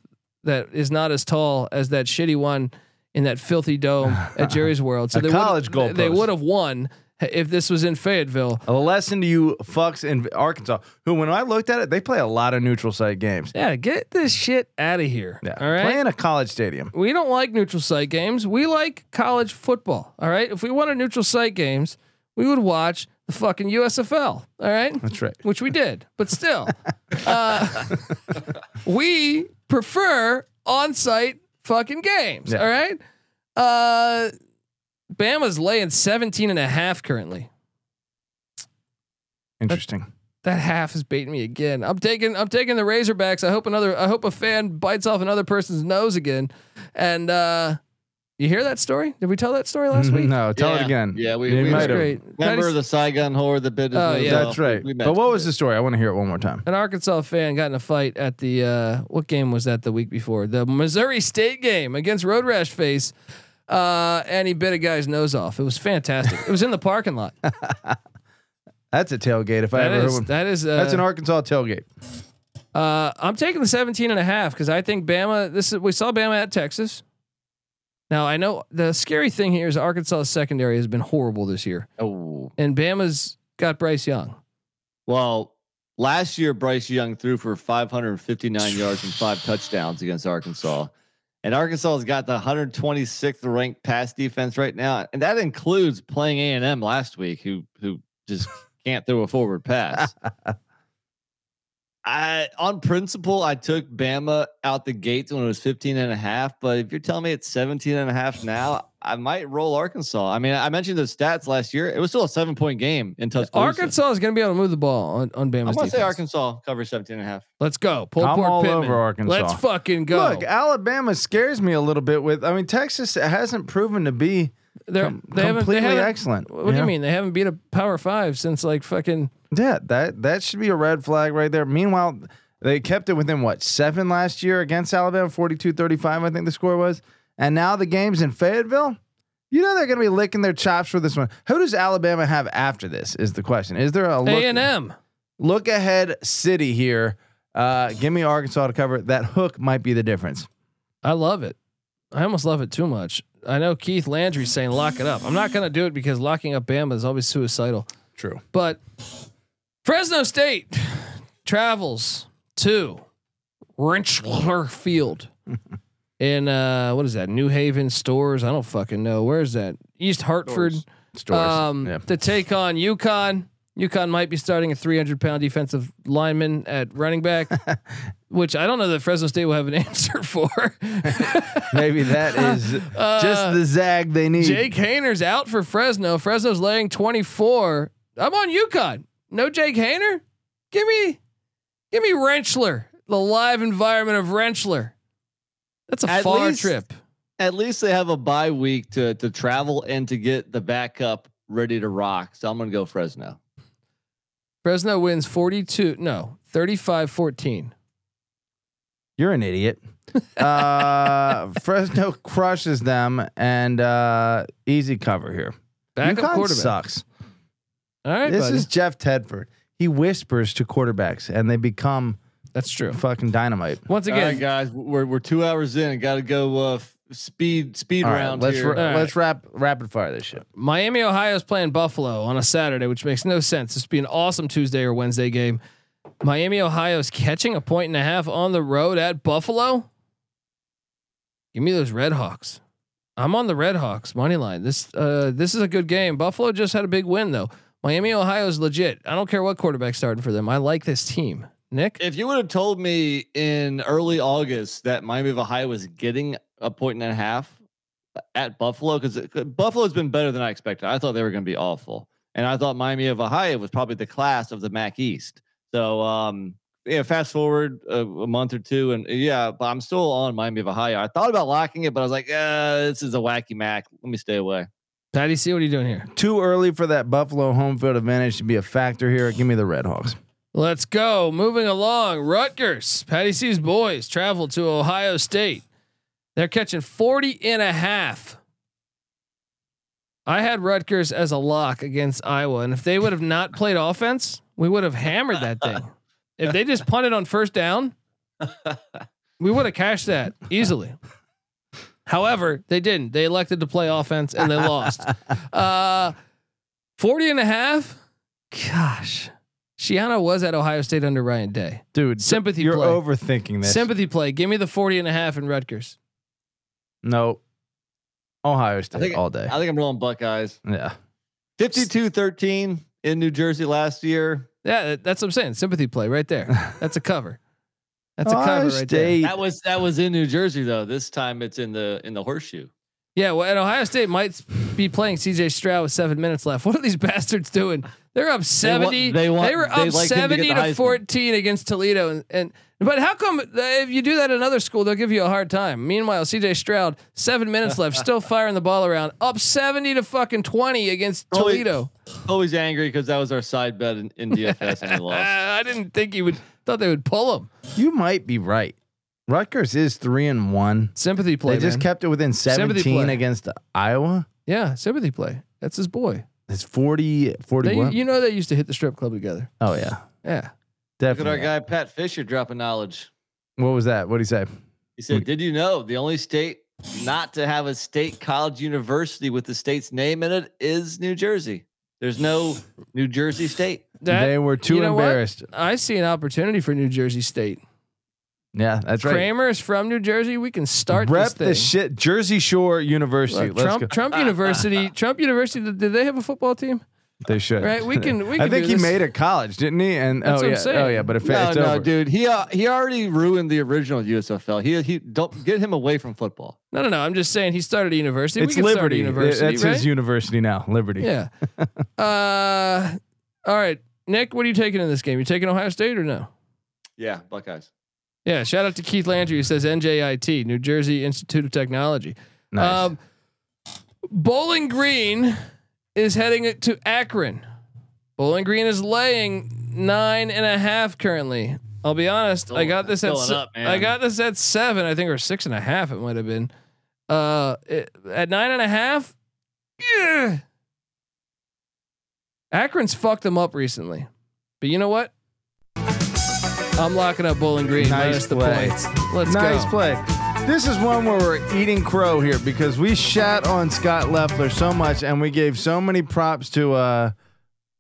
that is not as tall as that shitty one in that filthy dome at Jerry's World. So A they college would, They would have won if this was in Fayetteville. A lesson to you fucks in Arkansas, who when I looked at it, they play a lot of neutral site games. Yeah, get this shit out of here. Yeah, All right. play in a college stadium. We don't like neutral site games. We like college football. All right. If we wanted neutral site games, we would watch the fucking USFL. All right. That's right. Which we did, but still, uh, we prefer on site fucking games. Yeah. All right. Uh, Bama's laying 17 and a half currently. Interesting. That half is baiting me again. I'm taking I'm taking the Razorbacks. I hope another I hope a fan bites off another person's nose again. And uh you hear that story? Did we tell that story last week? no, tell it again. Yeah, we- You we- might That's have. great. Remember the Saigon whore that bit his Oh, yeah. That's right. We but what was it. the story? I want to hear it one more time. An Arkansas fan got in a fight at the uh what game was that the week before? The Missouri State game against Road Rash Face. Uh and he bit a guy's nose off. It was fantastic. it was in the parking lot. That's a tailgate if I That ever heard one. that is uh, That's an Arkansas tailgate. Uh, I'm taking the 17 and a half because I think Bama. This is we saw Bama at Texas. Now I know the scary thing here is Arkansas secondary has been horrible this year, Oh and Bama's got Bryce Young. well, last year Bryce Young threw for 559 yards and five touchdowns against Arkansas, and Arkansas has got the 126th ranked pass defense right now, and that includes playing A and M last week, who who just can't throw a forward pass. I on principle I took Bama out the gates when it was 15 and a half, but if you're telling me it's 17 and a half now, I might roll Arkansas. I mean, I mentioned the stats last year. It was still a 7-point game in Tuscaloosa. Arkansas is going to be able to move the ball on on I'm going to say. Arkansas covers 17 and a half. Let's go. Pull I'm all Pittman. over Arkansas. Let's fucking go. Look, Alabama scares me a little bit. With I mean, Texas hasn't proven to be They're com- they haven't they completely haven't. excellent. What do you mean? They haven't beat a Power Five since like fucking. Yeah, that that should be a red flag right there. Meanwhile, they kept it within what seven last year against Alabama, 42-35, I think the score was. And now the game's in Fayetteville. You know they're going to be licking their chops for this one. Who does Alabama have after this? Is the question. Is there a look, A and M. look ahead city here? Uh, give me Arkansas to cover. That hook might be the difference. I love it. I almost love it too much. I know Keith Landry's saying lock it up. I'm not going to do it because locking up Bama is always suicidal. True. But Fresno State travels to Rentschler Field in uh what is that? New Haven Storrs. I don't fucking know. Where is that? East Hartford. Storrs. Um, yeah. to take on UConn. UConn might be starting a 300 pound defensive lineman at running back, which I don't know that Fresno State will have an answer for. Maybe that is just the zag they need. Uh, Jake Haener's out for Fresno. Fresno's laying 24. I'm on UConn. No Jake Hayner. Give me, give me Rentschler. The live environment of Rentschler. That's a At far least- trip. At least they have a bye week to to travel and to get the backup ready to rock. So I'm gonna go Fresno. Fresno wins 42, no, 35 14. You're an idiot. Uh, Fresno crushes them and uh, easy cover here. Backup UConn quarterback. sucks. All right, this buddy. is Jeff Tedford. He whispers to quarterbacks and they become That's true. fucking dynamite. Once again, right, guys, we're we're two hours in. Got to go uh, f- speed speed All right, round let's here. ra- All right. let's wrap rapid fire this shit. Miami, Ohio is playing Buffalo on a Saturday, which makes no sense. This would be an awesome Tuesday or Wednesday game. Miami, Ohio is catching a point and a half on the road at Buffalo. Give me those Red Hawks. I'm on the Red Hawks money line. This uh, this is a good game. Buffalo just had a big win though. Miami, Ohio is legit. I don't care what quarterback starting for them. I like this team. Nick, If you would have told me in early August that Miami of Ohio was getting a point and a half at Buffalo, because Buffalo's been better than I expected. I thought they were going to be awful, and I thought Miami of Ohio was probably the class of the MAC East. So, um, yeah, fast forward a, a month or two, and yeah, but I'm still on Miami of Ohio. I thought about locking it, but I was like, uh, this is a wacky MAC. Let me stay away. Patty C, what are you doing here? Too early for that Buffalo home field advantage to be a factor here. Give me the Red Hawks. Let's go. Moving along. Rutgers, Patty C's boys travel to Ohio State. They're catching 40 and a half. I had Rutgers as a lock against Iowa. And if they would have not played offense, we would have hammered that thing. If they just punted on first down, we would have cashed that easily. However, they didn't. They elected to play offense and they lost. Uh, 40 and a half. Gosh. Schiano was at Ohio State under Ryan Day. Dude, Sympathy you're play. overthinking this. Sympathy play. Give me the 40 and a half in Rutgers. No. Ohio State think- all day. I think I'm rolling Buckeyes. yeah. 52-13 in New Jersey last year. Yeah, that's what I'm saying. Sympathy play right there. That's a cover. That's a Ohio cover right there. That was that was in New Jersey though. This time it's in the in the horseshoe. Yeah, well, and Ohio State might be playing CJ Stroud with seven minutes left. What are these bastards doing? They're up seventy. They, they want- were they up like him to seventy to fourteen against Toledo, and, and but how come uh, if you do that at another school, they'll give you a hard time? Meanwhile, CJ Stroud, seven minutes left, still firing the ball around, up seventy to fucking twenty against Oh, wait. Toledo. Always angry because that was our side bet in, in DFS and we lost. I didn't think he would. Thought they would pull him. You might be right. Rutgers is three and one. Sympathy play. they just man. kept it within Sympathy 17 play. against Iowa. Yeah, sympathy play. That's his boy. It's 40, 40 They, you know they used to hit the strip club together. oh yeah, Yeah. Definitely. Look at definitely. our guy Pat Fisher dropping knowledge. What was that? What did he say? He said, "Did you know the only state not to have a state college university with the state's name in it is New Jersey? There's no New Jersey State." That, they were too you know what? embarrassed. I see an opportunity for New Jersey State. Yeah, that's right. Kramer is from New Jersey. We can start Rep this thing. the shit. Jersey Shore University. Look, Let's Trump, go. Trump University. Trump University. Did did they have a football team? They should. Right, we can- we I can think he this. made a college, didn't he? And That's oh what I'm yeah, saying. oh yeah. But if No, it's no, over, dude. He uh, he already ruined the original USFL. He he don't get him away from football. No, no, no. I'm just saying he started a university. it's we can start a Liberty. university. That's right? his university now. Liberty. Yeah. uh, all right, Nick. What are you taking in this game? You taking Ohio State or no? Yeah, Buckeyes. Yeah. Shout out to Keith Landry who says NJIT, New Jersey Institute of Technology. Nice. Um, Bowling Green is heading to Akron. Bowling Green is laying nine and a half currently. I'll be honest. I got this at se- up. I got this at seven, I think, or six and a half. It might have been. Uh, it- at nine and a half. Yeah. Akron's fucked them up recently, but you know what? I'm locking up Bowling Green Nice minus the play. points. Let's nice go. play. This is one where we're eating crow here because we shat on Scot Loeffler so much and we gave so many props to uh,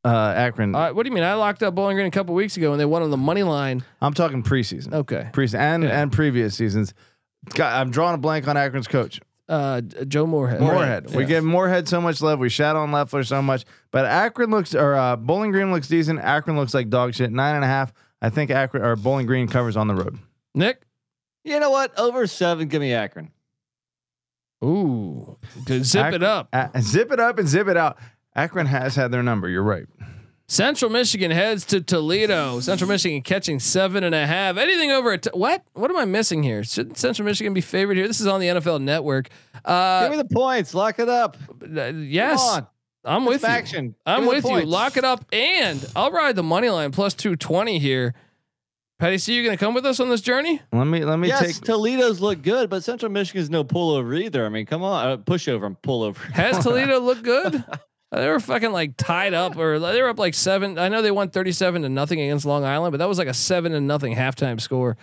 uh, Akron. Uh, what do you mean? I locked up Bowling Green a couple weeks ago and they won on the money line. I'm talking preseason, Okay. preseason, and Yeah. and previous seasons. God, I'm drawing a blank on Akron's coach. Uh, Joe Moorhead. Moorhead. We Yeah. give Moorhead so much love. We shat on Leffler so much, but Akron looks or uh, Bowling Green looks decent. Akron looks like dog shit. Nine and a half. I think Akron or Bowling Green covers on the road. Nick. You know what? Over seven. Give me Akron. Ooh, good. Zip Akron- it up. Uh, zip it up and zip it out. Akron has had their number. You're right. Central Michigan heads to Toledo. Central Michigan catching seven and a half. Anything over a t- what? What am I missing here? Should Central Michigan be favored here? This is on the NFL Network. Give Uh, me the points. Lock it up. uh, yes, Come on. I'm with It's you. action. I'm Give with you. points. Lock it up, and I'll ride the money line plus two twenty here. Patty, C, you gonna come with us on this journey? Let me let me yes, take. Toledo's look good, but Central Michigan's no pullover either. I mean, come on, uh, pushover and pullover. Has Toledo looked good? Uh, They were fucking like tied up, or they were up like seven. I know they won thirty-seven to nothing against Long Island, but that was like a seven to nothing halftime score.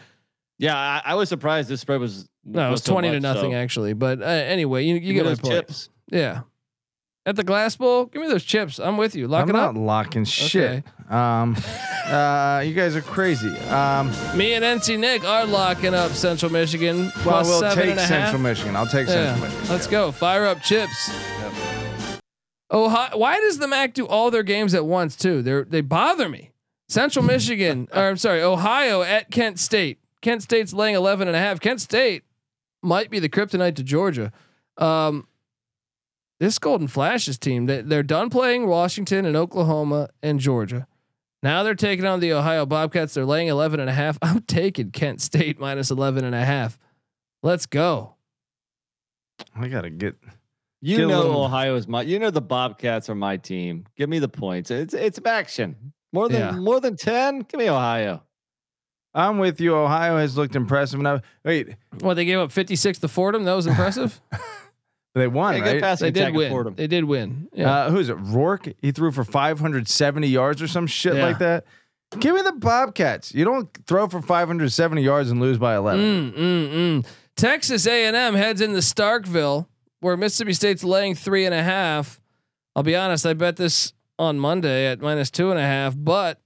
yeah, I, I was surprised this spread was No, it was so twenty to nothing so. actually. But uh, anyway, you you Give me get my those point. chips. Yeah, at the Glass Bowl, give me those chips. I'm with you. Lock I'm it not up. locking shit. Um, uh, you guys are crazy. Um, Me and NC Nick are locking up Central Michigan well, plus we'll seven take and a half. Central Michigan. I'll take Yeah, Central Michigan. let's go. Fire up chips. Oh, why does the MAC do all their games at once too? They they bother me. Central Michigan, or I'm sorry, Ohio at Kent State. Kent State's laying 11 and a half. Kent State might be the kryptonite to Georgia. Um, this Golden Flashes team, they, they're done playing Washington and Oklahoma and Georgia. Now they're taking on the Ohio Bobcats. They're laying 11 and a half. I'm taking Kent State minus 11 and a half. Let's go. I gotta get. You Get know Ohio is my. You know the Bobcats are my team. Give me the points. It's it's action. More than Yeah. more than ten. Give me Ohio. I'm with you. Ohio has looked impressive enough. Wait, Well, they gave up 56 to Fordham. That was impressive. they won, Yeah, right? passing they did win. Fordham. They did win. Yeah. Uh, who is it? Rourke. He threw for 570 yards or some shit Yeah. like that. Give me the Bobcats. You don't throw for 570 yards and lose by 11. Mm, mm, mm. Texas A&M heads into Starkville, where Mississippi State's laying three and a half. I'll be honest. I bet this on Monday at minus two and a half, but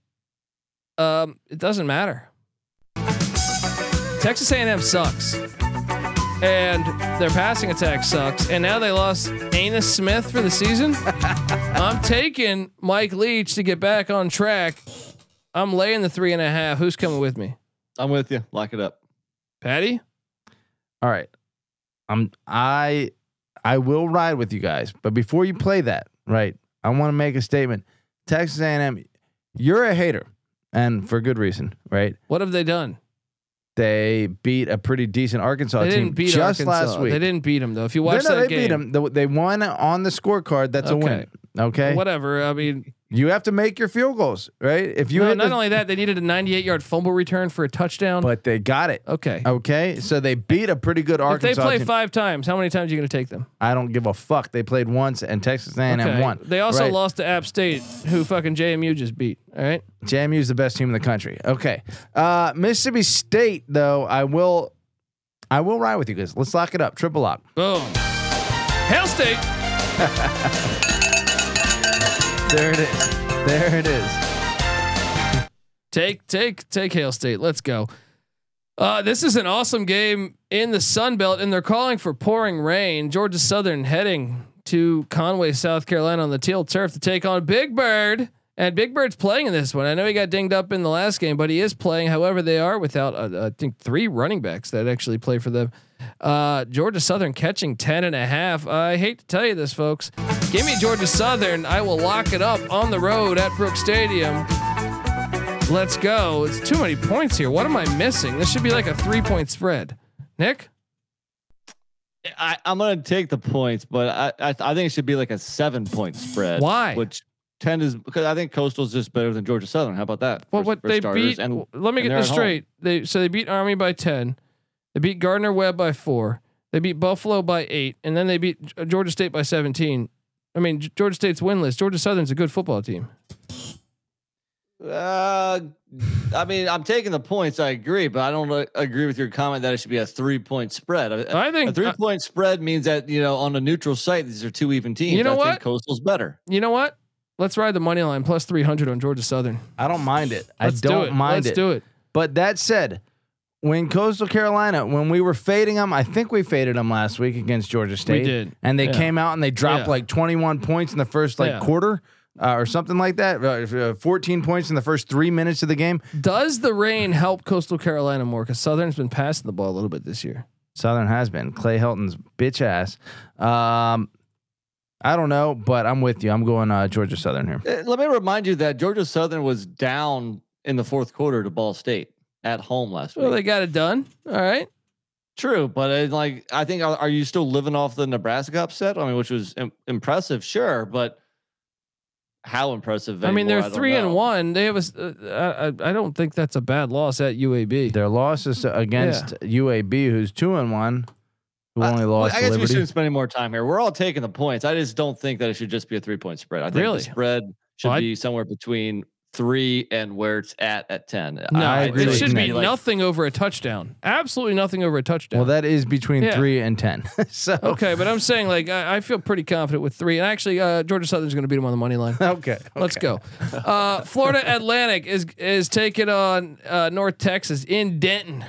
um, it doesn't matter. Texas A&M sucks, and their passing attack sucks, and now they lost Anus Smith for the season. I'm taking Mike Leach to get back on track. I'm laying the three and a half. Who's coming with me? I'm with you. Lock it up. Patty? All right. I'm I I will ride with you guys, but before you play that, right? I want to make a statement. Texas A&M, you're a hater, and for good reason, right? What have they done? They beat a pretty decent Arkansas They team didn't beat just Arkansas. last week. They didn't beat them though. If you No, watch no, that they game, beat them. They- They won on the scorecard. That's a win. Okay. whatever. I mean, You have to make your field goals, right? If you no, not the- only that, they needed a 98 yard fumble return for a touchdown. but they got it. okay. Okay, so they beat a pretty good if they play team. five times, how many times are you going to take them? I don't give a fuck. They played once, and Texas A&M Okay. won. They also Right. lost to App State, who fucking JMU just beat. All right. JMU is the best team in the country. Okay, uh, Mississippi State though, I will, I will ride with you guys. Let's lock it up. Triple lock. Boom. Hail State. There it is. There it is. Take take take Hail State. Let's go. Uh, this is an awesome game in the Sun Belt, and they're calling for pouring rain. Georgia Southern heading to Conway, South Carolina, on the teal turf to take on Big Bird. And Big Bird's playing in this one. I know he got dinged up in the last game, but he is playing. However, they are without uh, I think three running backs that actually play for them. Uh, Georgia Southern catching 10 and a half. I hate to tell you this, folks. Give me Georgia Southern. I will lock it up on the road at Brooks Stadium. Let's go. It's too many points here. What am I missing? This should be like a three point spread. Nick? I, I'm gonna take the points, but I, I I think it should be like a seven point spread. Why? Which ten is because I think Coastal's just better than Georgia Southern. How about that? Well, for- what for they starters? beat. and let me and get this at home. straight. They so they beat Army by ten. They beat Gardner Webb by four. They beat Buffalo by eight, and then they beat Georgia State by seventeen. I mean, Georgia State's winless. Georgia Southern's a good football team. Uh, I mean, I'm taking the points. I agree, but I don't uh, agree with your comment that it should be a three point spread. A, I think. a three point spread means that you know on a neutral site these are two even teams. You know I what? think Coastal's better. you know what? Let's ride the money line plus three hundred on Georgia Southern. I don't mind it. Let's I don't do it. mind Let's it. do it. But that said, when Coastal Carolina, when we were fading them, I think we faded them last week against Georgia State. We did. and they Yeah. came out and they dropped Yeah. like 21 points in the first like Yeah. quarter. Uh, or something like that, uh, 14 points in the first three minutes of the game. Does the rain help Coastal Carolina more? Because Southern's been passing the ball a little bit this year. Southern has been Clay Helton's bitch ass. Um, I don't know, but I'm with you. I'm going uh, Georgia Southern here. Uh, Let me remind you that Georgia Southern was down in the fourth quarter to Ball State at home last week. Well, they got it done. All right. True, but it's like I think are, are you still living off the Nebraska upset? I mean, which was Im- impressive, sure, but how impressive. I mean, they're I don't three and one. They have a. s- Uh, I, I don't think that's a bad loss at UAB. Their losses to- against UAB, who's two and one, who Uh, only well, lost I guess we shouldn't spend any more time here. We're all taking the points. I just don't think that it should just be a three point spread. I think Really? the spread should be somewhere between three and where it's at at ten. No, I it should be like- nothing over a touchdown. Absolutely nothing over a touchdown. Well, that is between Yeah. three and ten. so okay, but I'm saying like I, I feel pretty confident with three. And actually, uh, Georgia Southern's going to beat them on the money line. okay, Let's go. Uh, Florida Atlantic is is taking on uh, North Texas in Denton.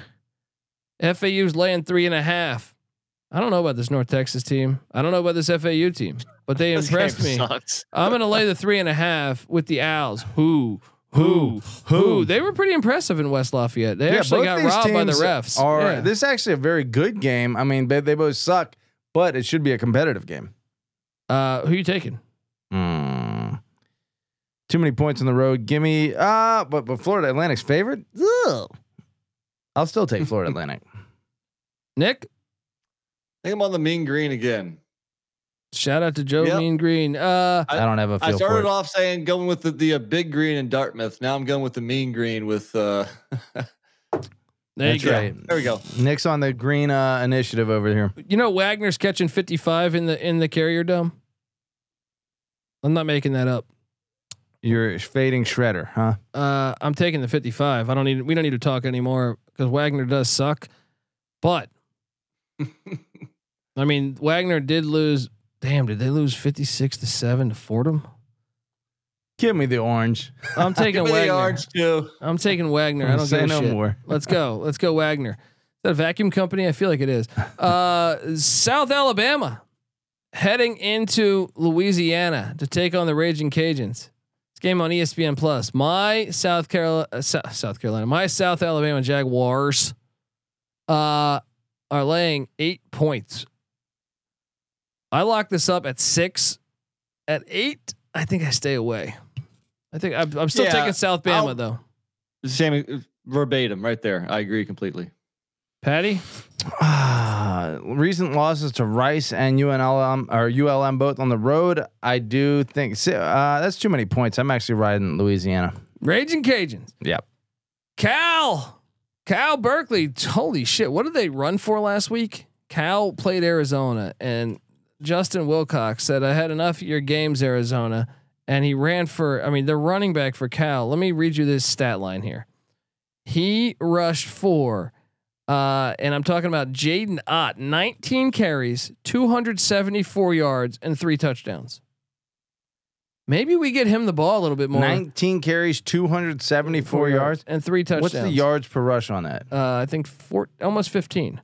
FAU's laying three and a half. I don't know about this North Texas team. I don't know about this FAU team, but they impressed me. Sucks. I'm going to lay the three and a half with the Owls. Who? Who? Who? They were pretty impressive in West Lafayette. They actually both got these robbed by the teams refs. Are Yeah. this is actually a very good game? I mean, they, they both suck, but it should be a competitive game. Uh, who you taking? Hmm. Too many points on the road. Give me uh but but Florida Atlantic's favorite? Ugh. I'll still take Florida Atlantic. Nick? I think I'm on the mean green again. Shout out to Joe Yep. Mean Green. Uh, I don't have a I feel for started it. off saying going with the, the uh, big green in Dartmouth. Now I'm going with the mean green with. uh there That's you go. right. There we go. Nick's on the green uh, initiative over here. You know Wagner's catching 55 in the in the carrier dome. I'm not making that up. You're fading Shredder, huh? Uh, I'm taking the 55. I don't need. We don't need to talk anymore because Wagner does suck. But I mean, Wagner did lose. Damn, did they lose 56 to seven to Fordham? Give me the orange. I'm taking Give me the Wagner. orange too. I'm taking Wagner. I don't say no shit. more. Let's go. Let's go Wagner. Is that a vacuum company? I feel like it is. Uh, South Alabama heading into Louisiana to take on the Raging Cajuns. This game on ESPN Plus. My South Carolina, uh, South Carolina, my South Alabama Jaguars uh, are laying eight points. I lock this up at six. At eight, I think I stay away. I think I'm, I'm still Yeah, taking South Bama I'll- though. Same uh, verbatim right there. I agree completely. Patty, Ah, recent losses to Rice and UNLM or ULM both on the road. I do think uh, that's too many points. I'm actually riding Louisiana. Raging Cajuns. Yep. Cal, Cal Berkeley. Holy shit! What did they run for last week? Cal played Arizona, and Justin Wilcox said, "I had enough of your games, Arizona." And he ran for. I mean, the running back for Cal. Let me read you this stat line here. He rushed for, uh, and I'm talking about Jaydn Ott, 19 carries, 274 yards, and three touchdowns. Maybe we get him the ball a little bit more. 19 carries, 274 yards. and three touchdowns. What's the yards per rush on that? Uh, I think four, almost 15.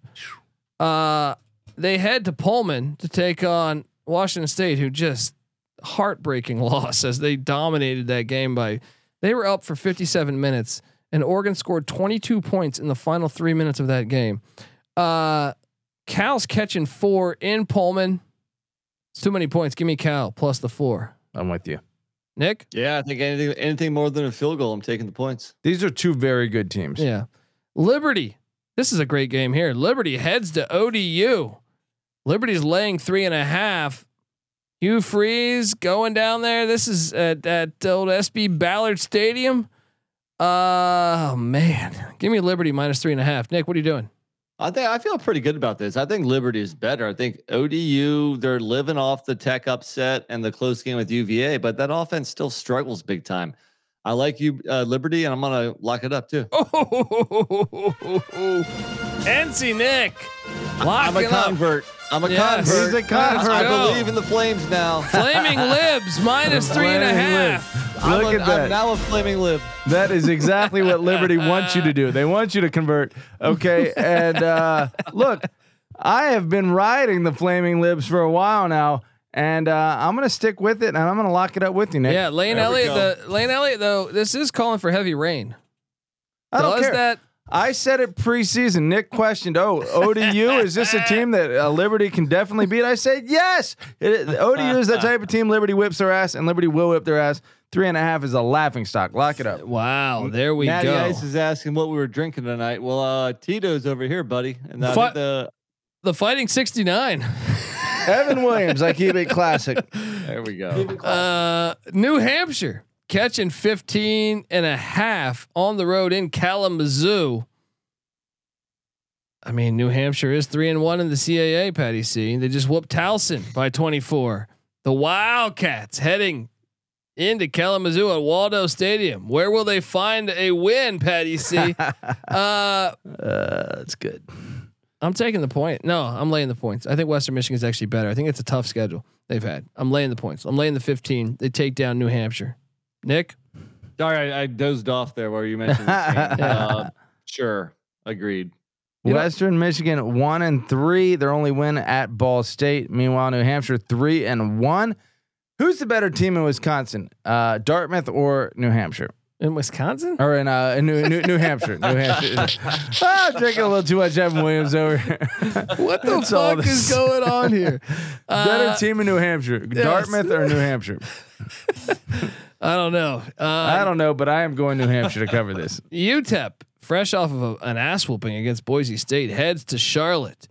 Uh, they head to Pullman to take on Washington State, who just heartbreaking loss as they dominated that game by. They were up for 57 minutes, and Oregon scored 22 points in the final three minutes of that game. Uh, Cal's catching four in Pullman. It's too many points. Give me Cal plus the four. I'm with you. Nick, Yeah, I think anything anything more than a field goal, I'm taking the points. These are two very good teams. Yeah. Liberty. This is a great game here. Liberty heads to ODU. Liberty's laying three and a half. Hugh Freeze going down there. This is at, at old SB Ballard Stadium. Uh, oh man. Give me Liberty minus three and a half. Nick, what are you doing? I think I feel pretty good about this. I think Liberty is better. I think ODU they're living off the Tech upset and the close game with UVA, but that offense still struggles big time. I like you, uh, Liberty, and I'm gonna lock it up too. Oh, NC Nick. Lock I'm a it up. Convert. I'm a Yes. convert. He's a convert. I Let's go. believe in the Flames now. Flaming Libs minus three and a Flaming half. I'm Look a- at that. I'm now a flaming lib. That is exactly what Liberty wants you to do. They want you to convert. Okay. And uh, look, I have been riding the Flaming Libs for a while now, and uh, I'm going to stick with it, and I'm going to lock it up with you, Nick. Yeah, Lane There we Elliott. The Lane Elliott though. This is calling for heavy rain. I don't Does care. that? I said it preseason. Nick questioned, "Oh, ODU is this a team that uh, Liberty can definitely beat?" I said, "Yes." It, ODU is the type of team Liberty whips their ass, and Liberty will whip their ass. Three and a half is a laughing stock. Lock it up. Wow, there we Natty go. Ice is asking what we were drinking tonight. Well, uh, Tito's over here, buddy, and I Fu- think the the Fighting 69. Evan Williams, I keep it classic. There we go. Uh, New Hampshire catching 15 and a half on the road in Kalamazoo. I mean, New Hampshire is three and one in the CAA, Patty C. They just whooped Towson by 24. The Wildcats heading into Kalamazoo at Waldo Stadium. Where will they find a win, Patty C? uh, Uh, that's good. I'm taking the point. No, I'm laying the points. I think Western Michigan is actually better. I think it's a tough schedule they've had. I'm laying the points. I'm laying the 15. They take down New Hampshire. Nick, Sorry, I, I dozed off there where you mentioned this game. uh, sure, agreed. You know- Western Michigan one and three. Their only win at Ball State. Meanwhile, New Hampshire three and one. Who's the better team in Wisconsin? Uh, Dartmouth or New Hampshire? in Wisconsin. Or in uh, in New, New, New Hampshire? New Hampshire. ah, I'm drinking a little too much Evan Williams over. here. What the It's fuck is going on here? better Uh, team in New Hampshire? Dartmouth or New Hampshire? I don't know. Uh, I don't know, but I am going New Hampshire to cover this. UTEP, fresh off of a, an ass whooping against Boise State, heads to Charlotte.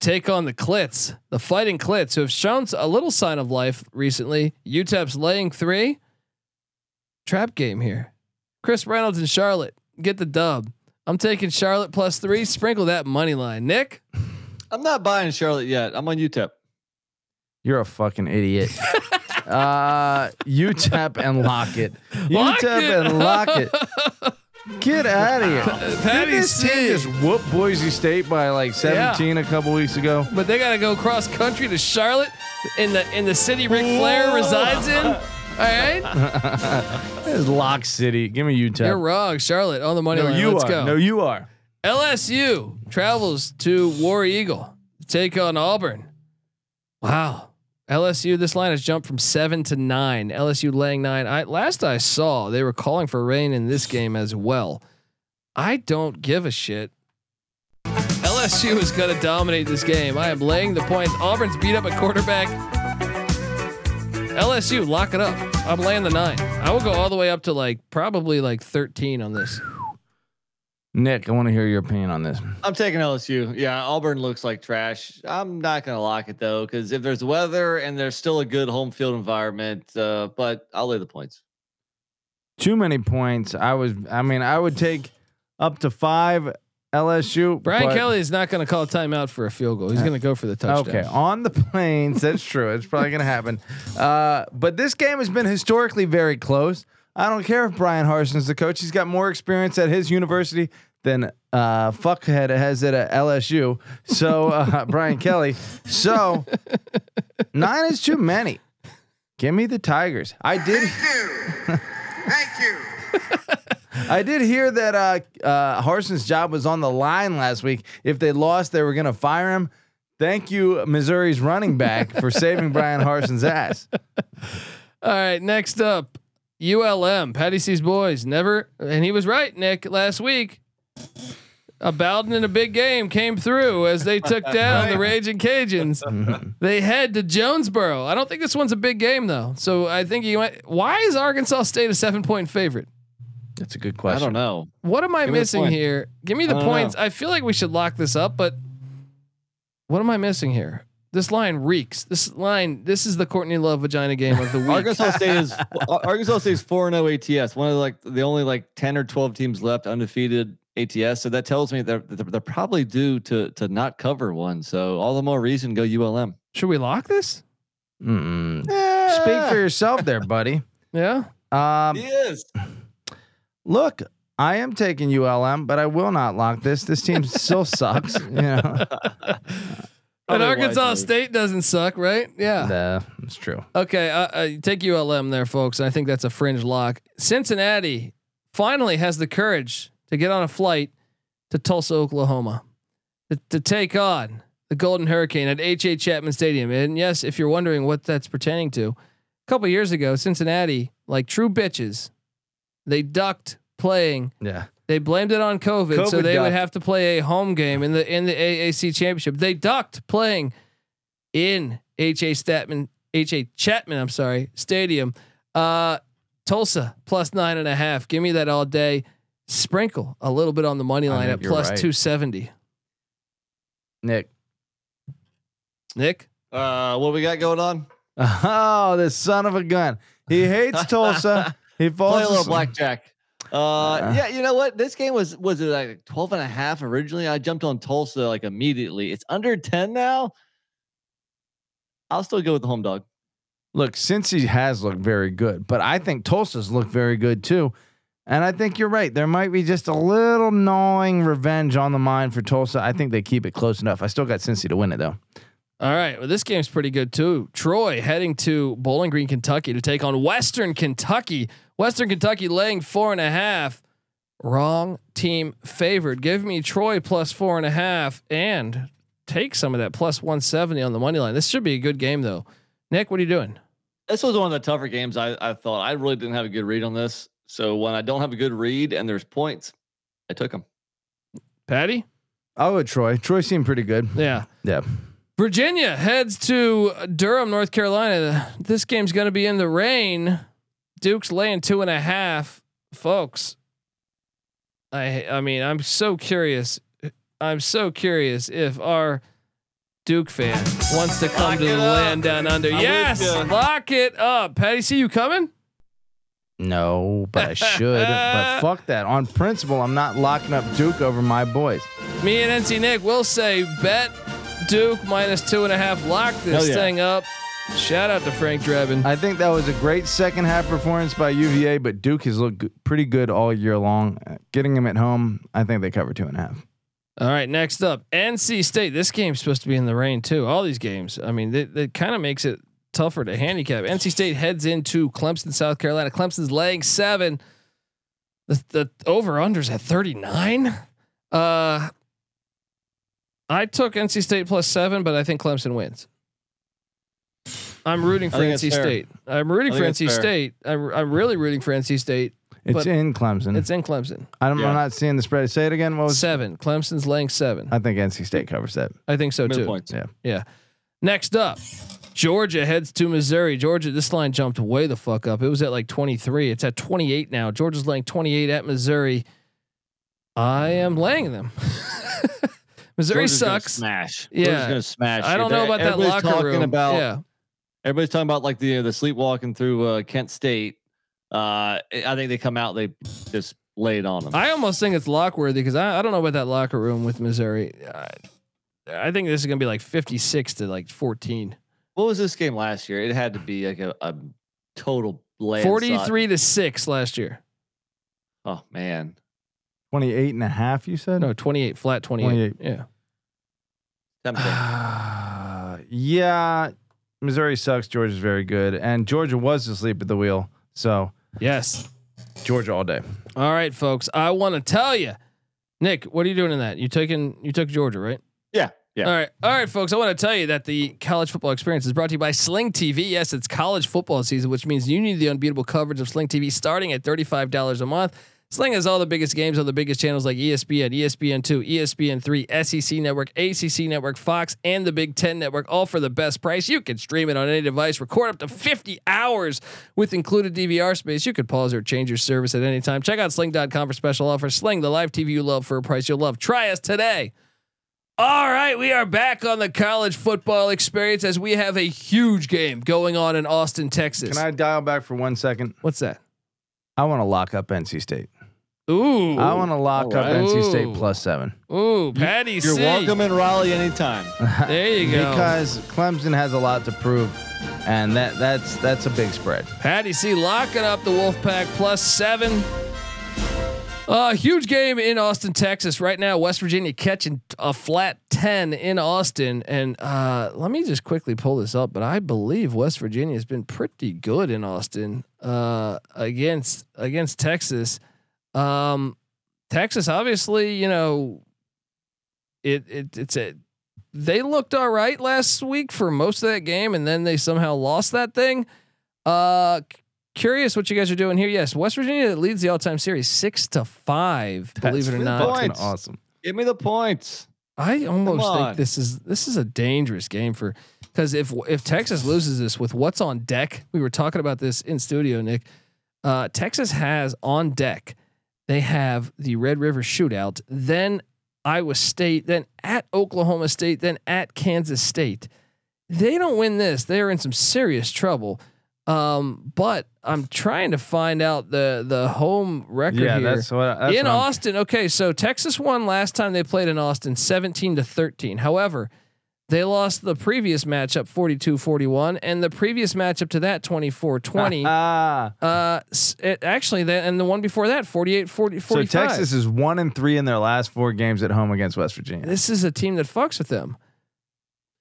Take on the Clits, the Fighting Clits, who have shown a little sign of life recently. UTEP's laying three. Trap game here. Chris Reynolds and Charlotte get the dub. I'm taking Charlotte plus three. Sprinkle that money line. Nick, I'm not buying Charlotte yet. I'm on UTEP. You're a fucking idiot. uh, UTEP and Lockett. Lock UTEP it. and Lockett. Get out of here. Patty Didn't this team C. just whoop Boise State by like 17 a couple weeks ago. but they got to go cross country to Charlotte in the in the city Ric Flair resides in. All right, This is Lock City. Give me UTEP. you're wrong. Charlotte on the money no, line. you Let's are. go. No, you are. LSU travels to War Eagle to take on Auburn. Wow. LSU, this line has jumped from seven to nine. LSU laying nine. I last I saw, they were calling for rain in this game as well. I don't give a shit. LSU is to dominate this game. I am laying the points. Auburn's beat up a quarterback. LSU, lock it up. I'm laying the nine. I will go all the way up to like probably like 13 on this. Nick, I want to hear your opinion on this. I'm taking LSU. Yeah, Auburn looks like trash. I'm not gonna lock it though, because if there's weather and there's still a good home field environment, uh, but I'll lay the points. Too many points. I was. I mean, I would take up to five LSU. Brian but- Kelly is not going to call a timeout for a field goal. He's going to go for the touchdown. Okay, on the plains, that's true. It's probably going to happen. Uh, but this game has been historically very close. I don't care if Bryan Harsin's the coach. He's got more experience at his university than uh, fuckhead has it at LSU. So uh, Brian Kelly. So nine is too many. Give me the Tigers. I did. Thank you. I did hear that uh, uh, Harson's job was on the line last week. If they lost, they were going to fire him. Thank you, Missouri's running back, for saving Bryan Harsin's ass. All right, next up, ULM, Patty C's boys. Never, and he was right, Nick, last week. A Bowden in a big game came through as they took down the Raging Cajuns. they head to Jonesboro. I don't think this one's a big game though. So I think you went. Why is Arkansas State a seven point favorite? That's a good question. I don't know. What am I Give missing here? Give me the I don't points. I feel like we should lock this up, but what am I missing here? This line reeks. This line. This is the Courtney Love vagina game of the week. Arkansas State is Ar- Arkansas State is four and zero ATS. One of the, like the only like ten or twelve teams left undefeated ATS. So that tells me they're they're, they're probably due to to not cover one. So all the more reason go ULM. Should we lock this? Mm-mm. Speak for yourself, there, buddy. Yeah. Um, Yes. look, I am taking ULM, but I will not lock this. This team still sucks. You know, And Arkansas. State doesn't suck, right? Yeah. Nah, it's true. Okay. Uh, uh, take ULM there, folks. I think that's a fringe lock. Cincinnati finally has the courage to get on a flight to Tulsa, Oklahoma, to, to take on the Golden Hurricane at H.H. Chapman Stadium. And yes, if you're wondering what that's pertaining to, a couple years ago, Cincinnati, like true bitches, they ducked playing Yeah. They blamed it on COVID, so COVID they would have to play a home game in the in the AAC championship. They ducked playing in HA Statman, HA Chapman, I'm sorry, Stadium. Uh, Tulsa plus nine and a half. Give me that all day. Sprinkle a little bit on the money line at plus right. two seventy. Nick, Nick, Uh, what we got going on? Oh, this son of a gun. He hates Tulsa. He falls Play a little asleep. blackjack. Uh, yeah, you know what? This game was was it like 12 and a half originally? I jumped on Tulsa like immediately. It's under 10 now. I'll still go with the home dog. Look, Cincy has looked very good, but I think Tulsa's looked very good too. And I think you're right. There might be just a little gnawing revenge on the mind for Tulsa. I think they keep it close enough. I still got Cincy to win it though. All right. Well, this game's pretty good too. Troy heading to Bowling Green, Kentucky to take on Western Kentucky. Western Kentucky laying four and a half. Wrong team favored. Give me Troy plus four and a half and take some of that plus 170 on the money line. This should be a good game though. Nick, what are you doing? This was one of the tougher games I, I thought. I really didn't have a good read on this. So when I don't have a good read and there's points, I took them. Patty? I'll go Troy. Troy seemed pretty good. Yeah. Yeah. Virginia heads to Durham, North Carolina. This game's going to be in the rain. Duke's laying two and a half, folks. I I mean, I'm so curious. I'm so curious if our Duke fan wants to come Lock to the up. land down under. I'm yes, lock it up. Patty, see you coming? No, but I should. but fuck that. On principle, I'm not locking up Duke over my boys. Me and NC Nick will say bet Duke minus two and a half. Lock this yeah. thing up. Shout out to Frank Drebin. I think that was a great second half performance by UVA, but Duke has looked pretty good all year long. Uh, Getting him at home, I think they cover two and a half. All right, next up, NC State. This game's supposed to be in the rain too. All these games. I mean, it, it kind of makes it tougher to handicap. NC State heads into Clemson, South Carolina. Clemson's laying seven. The, the over unders at thirty nine. Uh, I took NC State plus seven, but I think Clemson wins. I'm rooting for think that's NC fair. State. I'm rooting for NC fair. State. I'm, I'm really rooting for NC State. It's in Clemson. It's in Clemson. I'm, Yeah. I'm not seeing the spread. Say it again. What was? Seven. Clemson's laying seven. I think NC State covers that. I think so Middle too. points. Yeah. Yeah. Next up, Georgia heads to Missouri. Georgia, this line jumped way the fuck up. It was at like 23. It's at 28 now. Georgia's laying 28 at Missouri. I am laying them. Missouri Georgia's gonna sucks. Smash. Yeah. Georgia's gonna smash. I don't know about that locker talking room. About, yeah. Everybody's talking about like the the sleepwalking through uh, Kent State. Uh, I think they come out, they just lay it on them. I almost think it's lockworthy because I, I don't know about that locker room with Missouri. I, I think this is going to be like 56 to like 14. what was this game last year? It had to be like a, a total landslide. 43 to 6 last year. Oh man, 28 and a half, you said? No, 28, flat 28. 28. Yeah. tempting. yeah. Missouri sucks. Georgia's very good. And Georgia was asleep at the wheel. So Yes. Georgia all day. All right, folks. I want to tell you, Nick, what are you doing in that? You taking you took Georgia, right? yeah, yeah. All right, all right, folks. I want to tell you that the college football experience is brought to you by Sling TV. Yes, it's college football season, which means you need the unbeatable coverage of Sling TV, starting at thirty-five dollars a month. Sling has all the biggest games on the biggest channels like ESPN, ESPN two, ESPN three, SEC Network, ACC Network, Fox, and the Big Ten Network, all for the best price. You can stream it on any device, record up to fifty hours with included DVR space. You could pause or change your service at any time. Check out Sling.com for special offers. Sling, the live TV you love for a price you'll love. Try us today. All right, we are back on the college football experience as we have a huge game going on in Austin, Texas. Can I dial back for one second? What's that? I want to lock up NC State. Ooh, I want to lock up Alright. NC State plus seven. Ooh, Patty You're C. welcome in Raleigh anytime. There you go. because Clemson has a lot to prove, and that that's that's a big spread. Patty C locking up the Wolfpack plus seven. Uh, huge game in Austin, Texas. Right now, West Virginia catching a flat 10 in Austin. And uh, let me just quickly pull this up, but I believe West Virginia has been pretty good in Austin uh, against against Texas. Um, Texas, obviously, you know, it, it it's a they looked all right last week for most of that game, and then they somehow lost that thing. Uh, curious what you guys are doing here. Yes, West Virginia leads the all-time series six to five. believe it or not, fucking Points. awesome. Give me the points. I almost think this is this is a dangerous game for because if if Texas loses this with what's on deck, we were talking about this in studio, Nick. Uh, Texas has on deck. They have the Red River Shootout, then Iowa State, then at Oklahoma State, then at Kansas State. they don't win this, they are in some serious trouble. Um, but I'm trying to find out the the home record Yeah, here. that's what. That's in I'm- Austin. Okay, so Texas won last time they played in Austin 17 to 13. However, they lost the previous matchup 42-41 and the previous matchup to that 24-20. Ah, uh it actually that and the one before that 48 40 so Texas is one and three in their last four games at home against West Virginia. This is a team that fucks with them.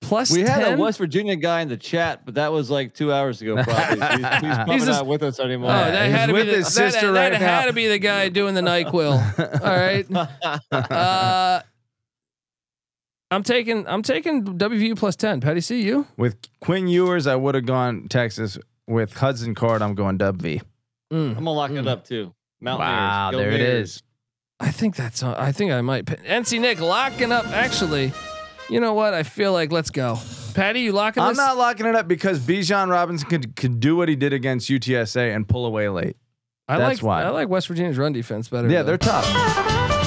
Plus We 10. had a West Virginia guy in the chat, but that was like two hours ago. Probably he's, he's probably He's just- not with us anymore. Oh, that he's had to be with the, his that, sister that right had now. to be the guy doing the Nyquil. All right. Uh, I'm taking I'm taking WVU plus 10. Patty C you? With Quinn Ewers, I would have gone Texas. With Hudson Card, I'm going WV. Mm. I'm gonna lock Mm. it up too. Mountaineers. Wow, Go there it Gators. is. I think that's uh, I think I might NC Nick locking up actually. You know what? I feel like let's go. Patty, you locking up? I'm this? not locking it up because Bijan Robinson could could do what he did against UTSA and pull away late. I that's like why. I like West Virginia's run defense better. Yeah, though. they're tough.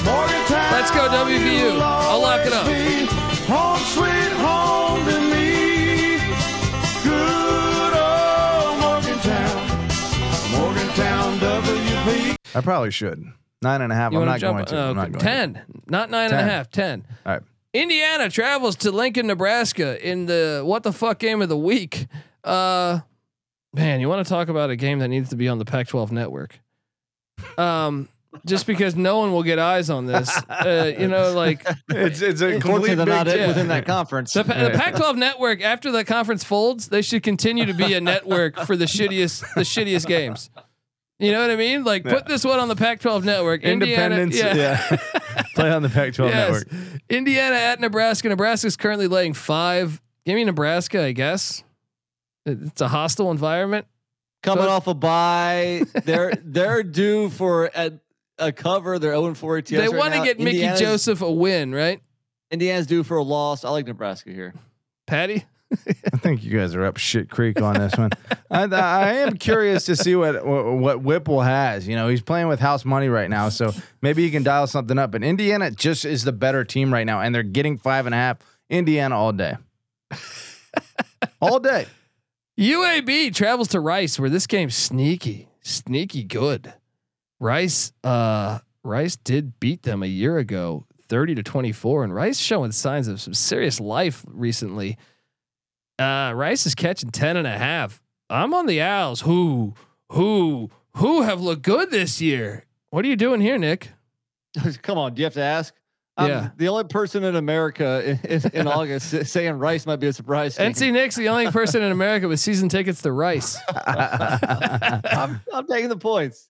Let's go WVU. I'll lock it up. Home sweet home to me. Good old Morgantown. Morgantown WP. I probably should. Nine and a half. I'm not jump- going to. oh, I'm not okay. going to. Ten, not nine and a 10. half. Ten. All right. Indiana travels to Lincoln, Nebraska in the what the fuck game of the week. Uh, man, you want to talk about a game that needs to be on the Pac-12 network? Um, just because no one will get eyes on this, uh, you know, like It's it's a Unfortunately, complete big not yeah. within that conference. the, Pa- the Pac-12 network after the conference folds, they should continue to be a network for the shittiest the shittiest games. You know what I mean? Like put this one on the Pac-12 network. Indiana, Independence. yeah. Yeah. Play on the Pac-12 Yes. network. Indiana at Nebraska. Nebraska's currently laying five. Give me Nebraska, I guess. It's a hostile environment. Coming So- off a bye, they're they're due for a, a cover. They're 0 4 ATS. they right want to get Mickey Indiana's- Joseph a win, right? Indiana's due for a loss. I like Nebraska here. Patty? I think you guys are up shit creek on this one. I, I am curious to see what, what what Whipple has. You know, he's playing with house money right now, so maybe he can dial something up. But Indiana just is the better team right now, and they're getting five and a half. Indiana all day, all day. UAB travels to Rice, where this game's sneaky, sneaky good. Rice, uh, Rice did beat them a year ago, thirty to twenty four, and Rice showing signs of some serious life recently. Uh, Rice is catching 10 and a half. I'm on the Owls, who, who, who have looked good this year. What are you doing here, Nick? Come on, do you have to ask? I'm Yeah. the only person in America in, in, in August saying Rice might be a surprise. team. NC Nick's the only person in America with season tickets to Rice. I'm, I'm taking the points.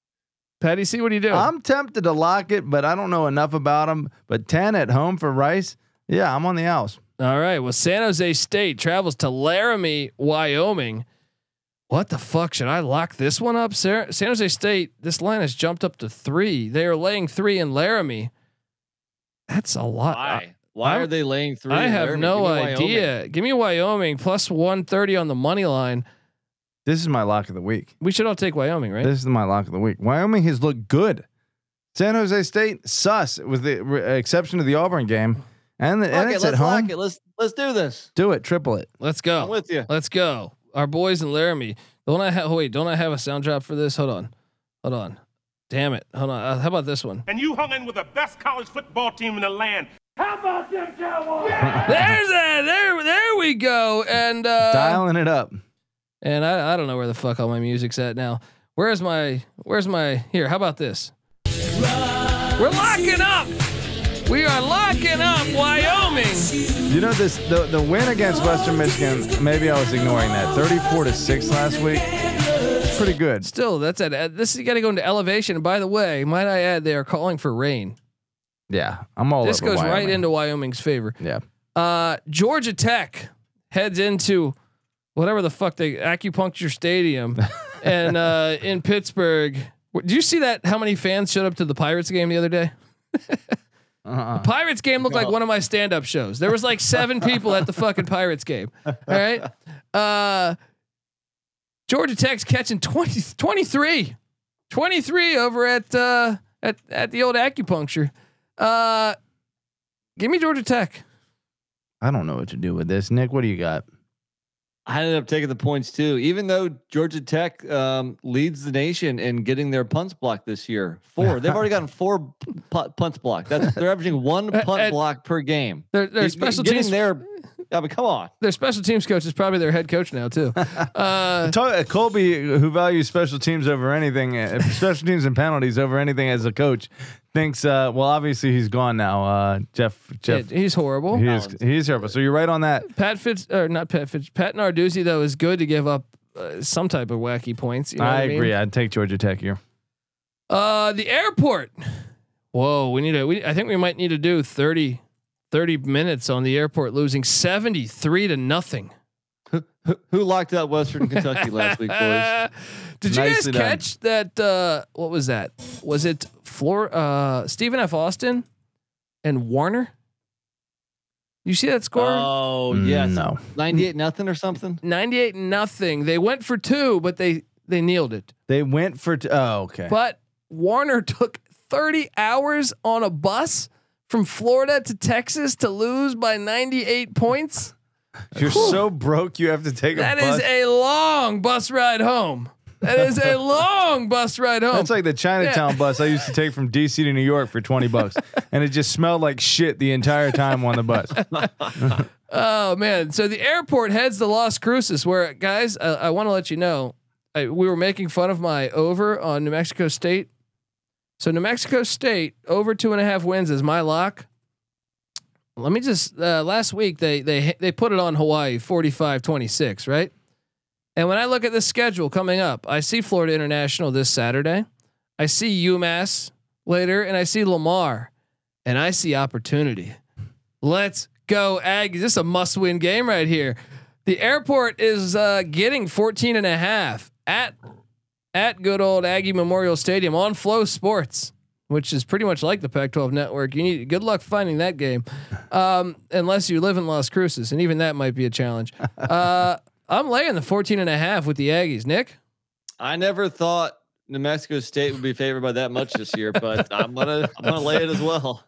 Patty, see what are you doing? I'm tempted to lock it, but I don't know enough about him. But ten at home for Rice, yeah, I'm on the house. All right. Well, San Jose State travels to Laramie, Wyoming. What the fuck should I lock this one up? San San Jose State. This line has jumped up to three. They are laying three in Laramie. That's a lot. Why? Why I'm- are they laying three? I in have Laramie? no Give me Wyoming. idea. Give me Wyoming plus one thirty on the money line. This is my lock of the week. We should all take Wyoming, right? This is my lock of the week. Wyoming has looked good. San Jose State sus, with the re- exception of the Auburn game, and, the, and Okay, it's at let's lock home. it. Let's let's do this. Do it, triple it. Let's I'm go. with you. Let's go. Our boys in Laramie. Don't I have? Wait, don't I have a sound drop for this? Hold on. Hold on. Damn it. Hold on. Uh, how about this one? and you hung in with the best college football team in the land. How about them Cowboys? Yeah! There's that. There, there we go. And uh, Dialing it up. And I, I don't know where the fuck all my music's at now. Where's my where's my here? How about this? We're locking up. We are locking up Wyoming. You know this the the win against Western Michigan. Maybe I was ignoring that. Thirty-four to six last week. It's pretty good. Still, that's at this. You got to go into elevation. And by the way, might I add, they are calling for rain. Yeah, I'm all this goes right into Wyoming's favor. Yeah, Uh, Georgia Tech heads into whatever the fuck they acupuncture stadium and uh, in Pittsburgh. Do you see that? How many fans showed up to the Pirates game the other day? uh-uh. Pirates game looked like one of my stand-up shows. There was like seven people at the fucking Pirates game. All right. Uh, Georgia Tech's catching 20, 23, 23 over at uh, at at the old acupuncture. Uh, give me Georgia Tech. I don't know what to do with this. Nick, what do you got? I ended up taking the points too, even though Georgia Tech um, leads the nation in getting their punts blocked this year. Four. They've already gotten four pu- punts blocked. That's they're averaging one punt block per game. Their, their special getting teams, there. I mean, come on. their special teams coach is probably their head coach now too. Uh, Talk, uh, Colby, who values special teams over anything, uh, special teams and penalties over anything as a coach, thinks. Uh, well, obviously he's gone now. Uh, Jeff. Jeff. he's horrible. He is, he's horrible. So you're right on that. Pat Fitz or not Pat Fitz. Pat Narduzzi though is good to give up uh, some type of wacky points. You know what I I mean? agree. I'd take Georgia Tech here. Uh, the airport. Whoa, we need to. We I think we might need to do 30, 30 minutes on the airport losing seventy three to nothing. Who, who locked out Western Kentucky last week, boys? Did you guys Nicely done. catch that? Uh, what was that? Was it Flor? Uh, Stephen F. Austin and Warner? You see that score? Oh yes, No. ninety-eight nothing or something. Ninety-eight nothing. They went for two, but they they kneeled it. They went for. T- oh, okay. But Warner took 30 hours on a bus from Florida to Texas to lose by 98 points. You're so broke, you have to take That a bus. is a long bus ride home. That is a long bus ride home. That's like the Chinatown bus I used to take from DC to New York for 20 bucks. and it just smelled like shit the entire time on the bus. oh man! So the airport heads to Las Cruces, where guys, I, I want to let you know, I, we were making fun of my over on New Mexico State. So New Mexico State over two and a half wins is my lock. Let me just uh, last week they they they put it on Hawaii 45-26, right? And when I look at the schedule coming up, I see Florida International this Saturday. I see UMass later and I see Lamar and I see opportunity. Let's go Aggies. This is a must-win game right here. The airport is uh, getting 14 and a half at at good old Aggie Memorial Stadium on Flow Sports, which is pretty much like the Pac-12 network. You need good luck finding that game, um, unless you live in Las Cruces, and even that might be a challenge. Uh, I'm laying the 14 and a half with the Aggies. Nick, I never thought New Mexico State would be favored by that much this year, but I'm gonna I'm gonna lay it as well.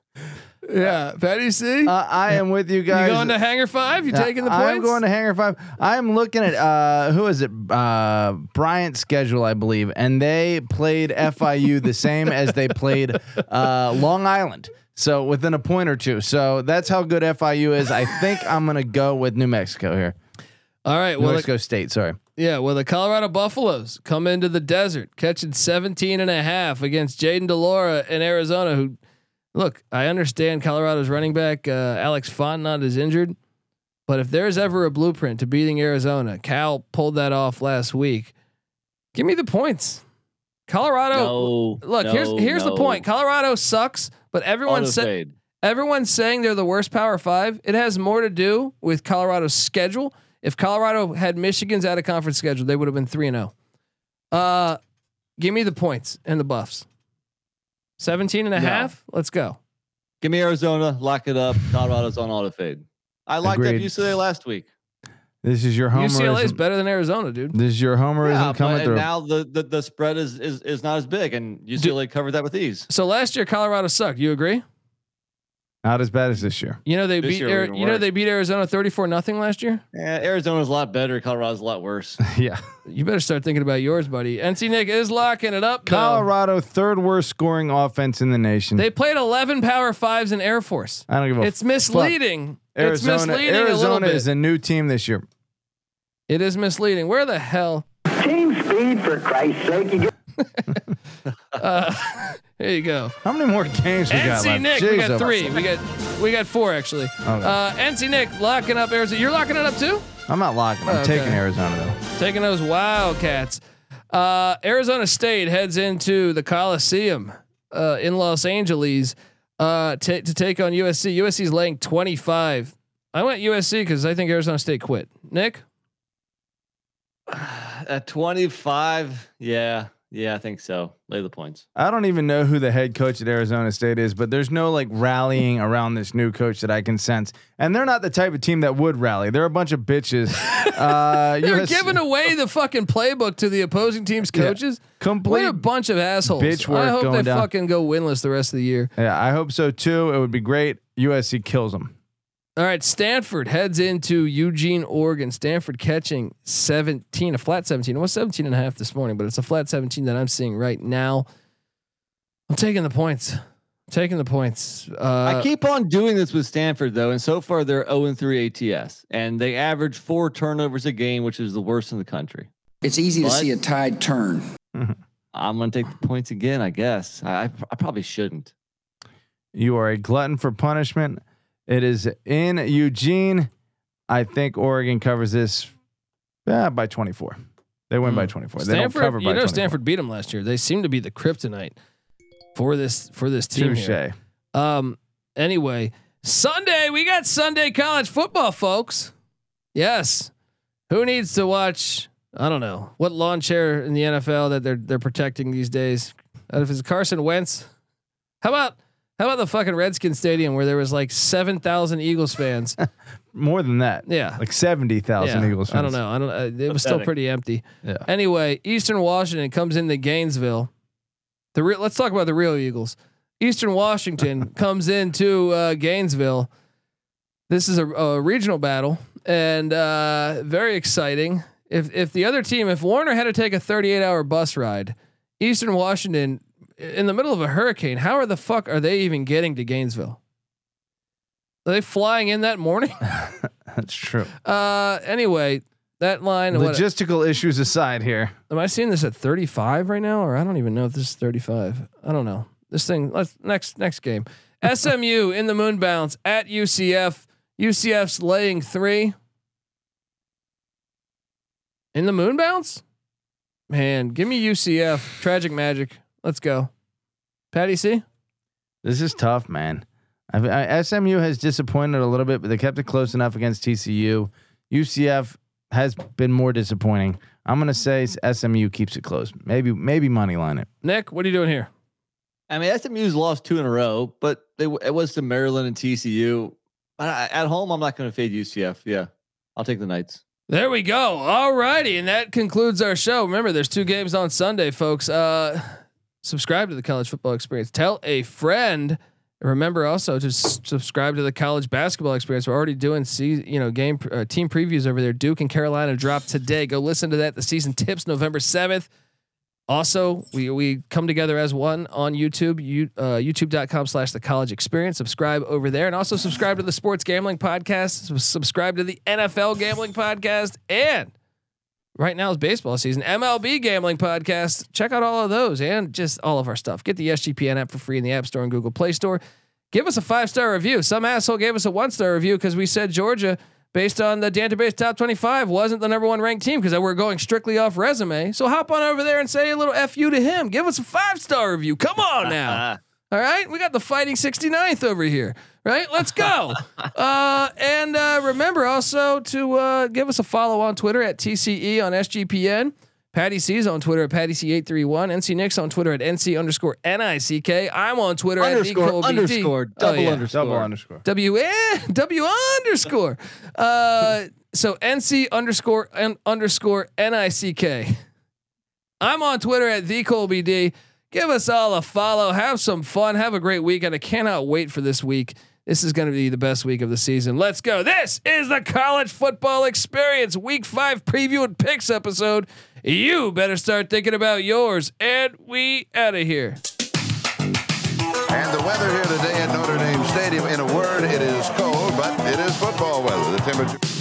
Yeah, Patty C, Uh, I am with you guys. you going to Hanger Five? You Uh, taking the points? I'm going to Hanger Five. I'm looking at uh, who is it? Uh, Bryant's schedule, I believe, and they played FIU the same as they played uh, Long Island. So within a point or two. So that's how good FIU is. I think I'm gonna go with New Mexico here. All right. New Well, Mexico State. Sorry. Yeah, well, the Colorado Buffaloes come into the desert catching 17 and a half against Jayden de Laura in Arizona. Who, look, I understand Colorado's running back uh, Alex Fontenot is injured, but if there's ever a blueprint to beating Arizona, Cal pulled that off last week. Give me the points. Colorado. No, look, here's no, here's the no. point. Colorado sucks, but everyone's Auto sa- fade. everyone's saying they're the worst Power Five. It has more to do with Colorado's schedule. If Colorado had Michigan's out of conference schedule, they would have been three and zero. Uh, give me the points and the buffs. 17 and a No. half. Let's go. Give me Arizona, lock it up. Colorado's on auto fade. I liked up Agreed. UCLA last week. This is your UCLA is better than Arizona, dude. This is your homerism Yeah, coming but, through. and now the, the the spread is is is not as big, and UCLA covered that with ease. So last year Colorado sucked. You agree? Not as bad as this year. You know they This beat year Ari- even you know worse. they beat Arizona 34 nothing last year. Yeah, Arizona's a lot better. Colorado's a lot worse. yeah. You better start thinking about yours, buddy. NC Nick is locking it up. though. Colorado, third worst scoring offense in the nation. They played 11 Power Fives in Air Force. I don't give a It's misleading. Arizona, it's misleading a little Arizona bit. is a new team this year. It is misleading. Where the hell? Team speed, for Christ's sake. You get Uh, there you go. How many more games we got NC left? Nick, we got three. We got we got four actually. Okay. Uh, NC Nick locking up Arizona. You're locking it up too. I'm not locking. I'm Okay. taking Arizona though. Taking those Wildcats. Uh, Arizona State heads into the Coliseum uh, in Los Angeles uh, ta to take on USC. USC's laying 25. I went USC because I think Arizona State quit. Nick, At 25, yeah, yeah, I think so. Lay the points. I don't even know who the head coach at Arizona State is, but there's no like rallying around this new coach that I can sense. And they're not the type of team that would rally. They're a bunch of bitches. Uh, they're US giving away the fucking playbook to the opposing team's Yeah. coaches. What complete. a bunch of assholes. bitch work I hope going they down. fucking go winless the rest of the year. Yeah, I hope so too. It would be great. USC kills them. All right, Stanford heads into Eugene, Oregon. Stanford catching 17, a flat 17. It was 17 and a half this morning, but it's a flat 17 that I'm seeing right now. I'm taking the points. I'm taking the points. Uh, I keep on doing this with Stanford though, and so far they're 0 and 3 ATS, and they average four turnovers a game, which is the worst in the country. It's easy to see a tide turn. I'm gonna take the points again, I guess. I I probably shouldn't. You are a glutton for punishment. It is in Eugene. I think Oregon covers this uh, by 24. They win by 24. they don't Stanford, cover you know, 24. Stanford beat them last year. They seem to be the kryptonite for this for this team. Touche. Here. Um. Anyway, Sunday we got Sunday college football, folks. Yes. Who needs to watch? I don't know what lawn chair in the NFL that they're they're protecting these days. If it's Carson Wentz, how about how about the fucking Redskin Stadium where there was like seven thousand Eagles fans? More than that. Yeah. Like 70,000 Yeah, Eagles fans. I don't know. I don't. Uh, it was still pretty empty. Yeah. Anyway, Eastern Washington comes into Gainesville. The real. Let's talk about the real Eagles. Eastern Washington comes into uh, Gainesville. This is a, a regional battle and uh, very exciting. If if the other team, if Warner had to take a 38 hour bus ride, Eastern Washington in the middle of a hurricane, how are the fuck are they even getting to Gainesville? Are they flying in that morning? That's true. Uh, anyway, that line. What, Logistical issues aside here. am I seeing this at 35 right now, or I don't even know if this is 35. I don't know. This thing. Let's next next game. SMU in the moon bounce at UCF. UCF's laying three. In the moon bounce, man. Give me UCF. Tragic magic. Let's go. Patty C. This is tough, man. I've, I, SMU has disappointed a little bit, but they kept it close enough against TCU. UCF has been more disappointing. I'm gonna say SMU keeps it close. Maybe maybe money line it. Nick, what are you doing here? I mean, SMU's lost two in a row, but they it was to Maryland and TCU. But I, at home, I'm not going to fade UCF. Yeah, I'll take the Knights. There we go. All righty. And that concludes our show. Remember, there's two games on Sunday, folks. Uh, subscribe to the college football experience. Tell a friend. Remember also to s- subscribe to the college basketball experience. We're already doing see, you know, game uh, team previews over there. Duke and Carolina drop today. Go listen to that. The season tips November 7th. Also, we we come together as one on YouTube, you, uh, youtube.com slash the college experience. Subscribe over there. And also subscribe to the sports gambling podcast. Sub- Subscribe to the NFL gambling podcast. And right now is baseball season. MLB gambling podcast. Check out all of those and just all of our stuff. Get the SGPN app for free in the App Store and Google Play Store. Give us a five star review. Some asshole gave us a one star review because we said Georgia, based on the database top 25, wasn't the number one ranked team because we're going strictly off resume. So hop on over there and say a little fu to him. Give us a five star review. Come on now. All right, we got the fighting 69th over here. Right, let's go. uh, and uh, remember also to uh, give us a follow on Twitter at TCE on SGPN. Patty C's on Twitter at Patty C831. NC Nick's on Twitter at NC underscore NICK. I'm on Twitter Underscore, at Nicole BT. underscore, Oh, double yeah. underscore. Double underscore. W N W underscore. Uh, so NC underscore and underscore N I C K. I'm on Twitter at the Colby D. Give us all a follow. Have some fun. Have a great weekend. I cannot wait for this week. This is going to be the best week of the season. Let's go. This is the college football experience, week five preview and picks episode. You better start thinking about yours. And we out of here. And the weather here today at Notre Dame Stadium, in a word, it is cold, but it is football weather. The temperature.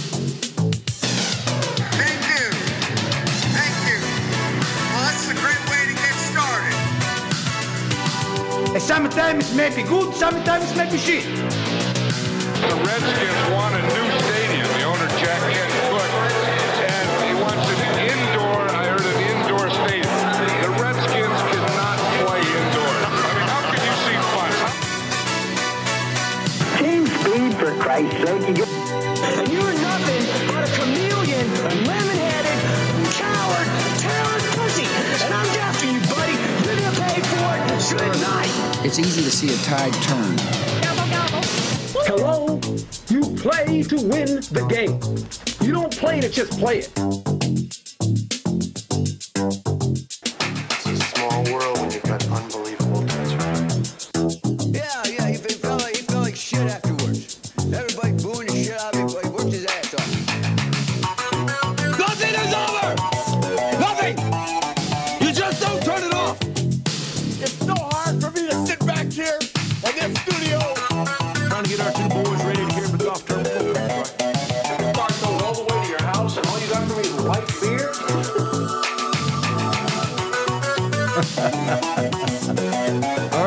Sometimes it may be good, sometimes it may be shit. The Redskins want a new stadium. The owner, Jack Kent Cooke, and he wants an indoor, I heard an indoor stadium. The Redskins cannot play indoors. I mean, how can you see fun? Team speed, for Christ's sake. You and you're nothing but a chameleon, lemon-headed, coward, terror pussy. And I'm after you, buddy. You're gonna pay for it. Good night. It's easy to see a tide turn. Hello? You play to win the game. You don't play to just play it.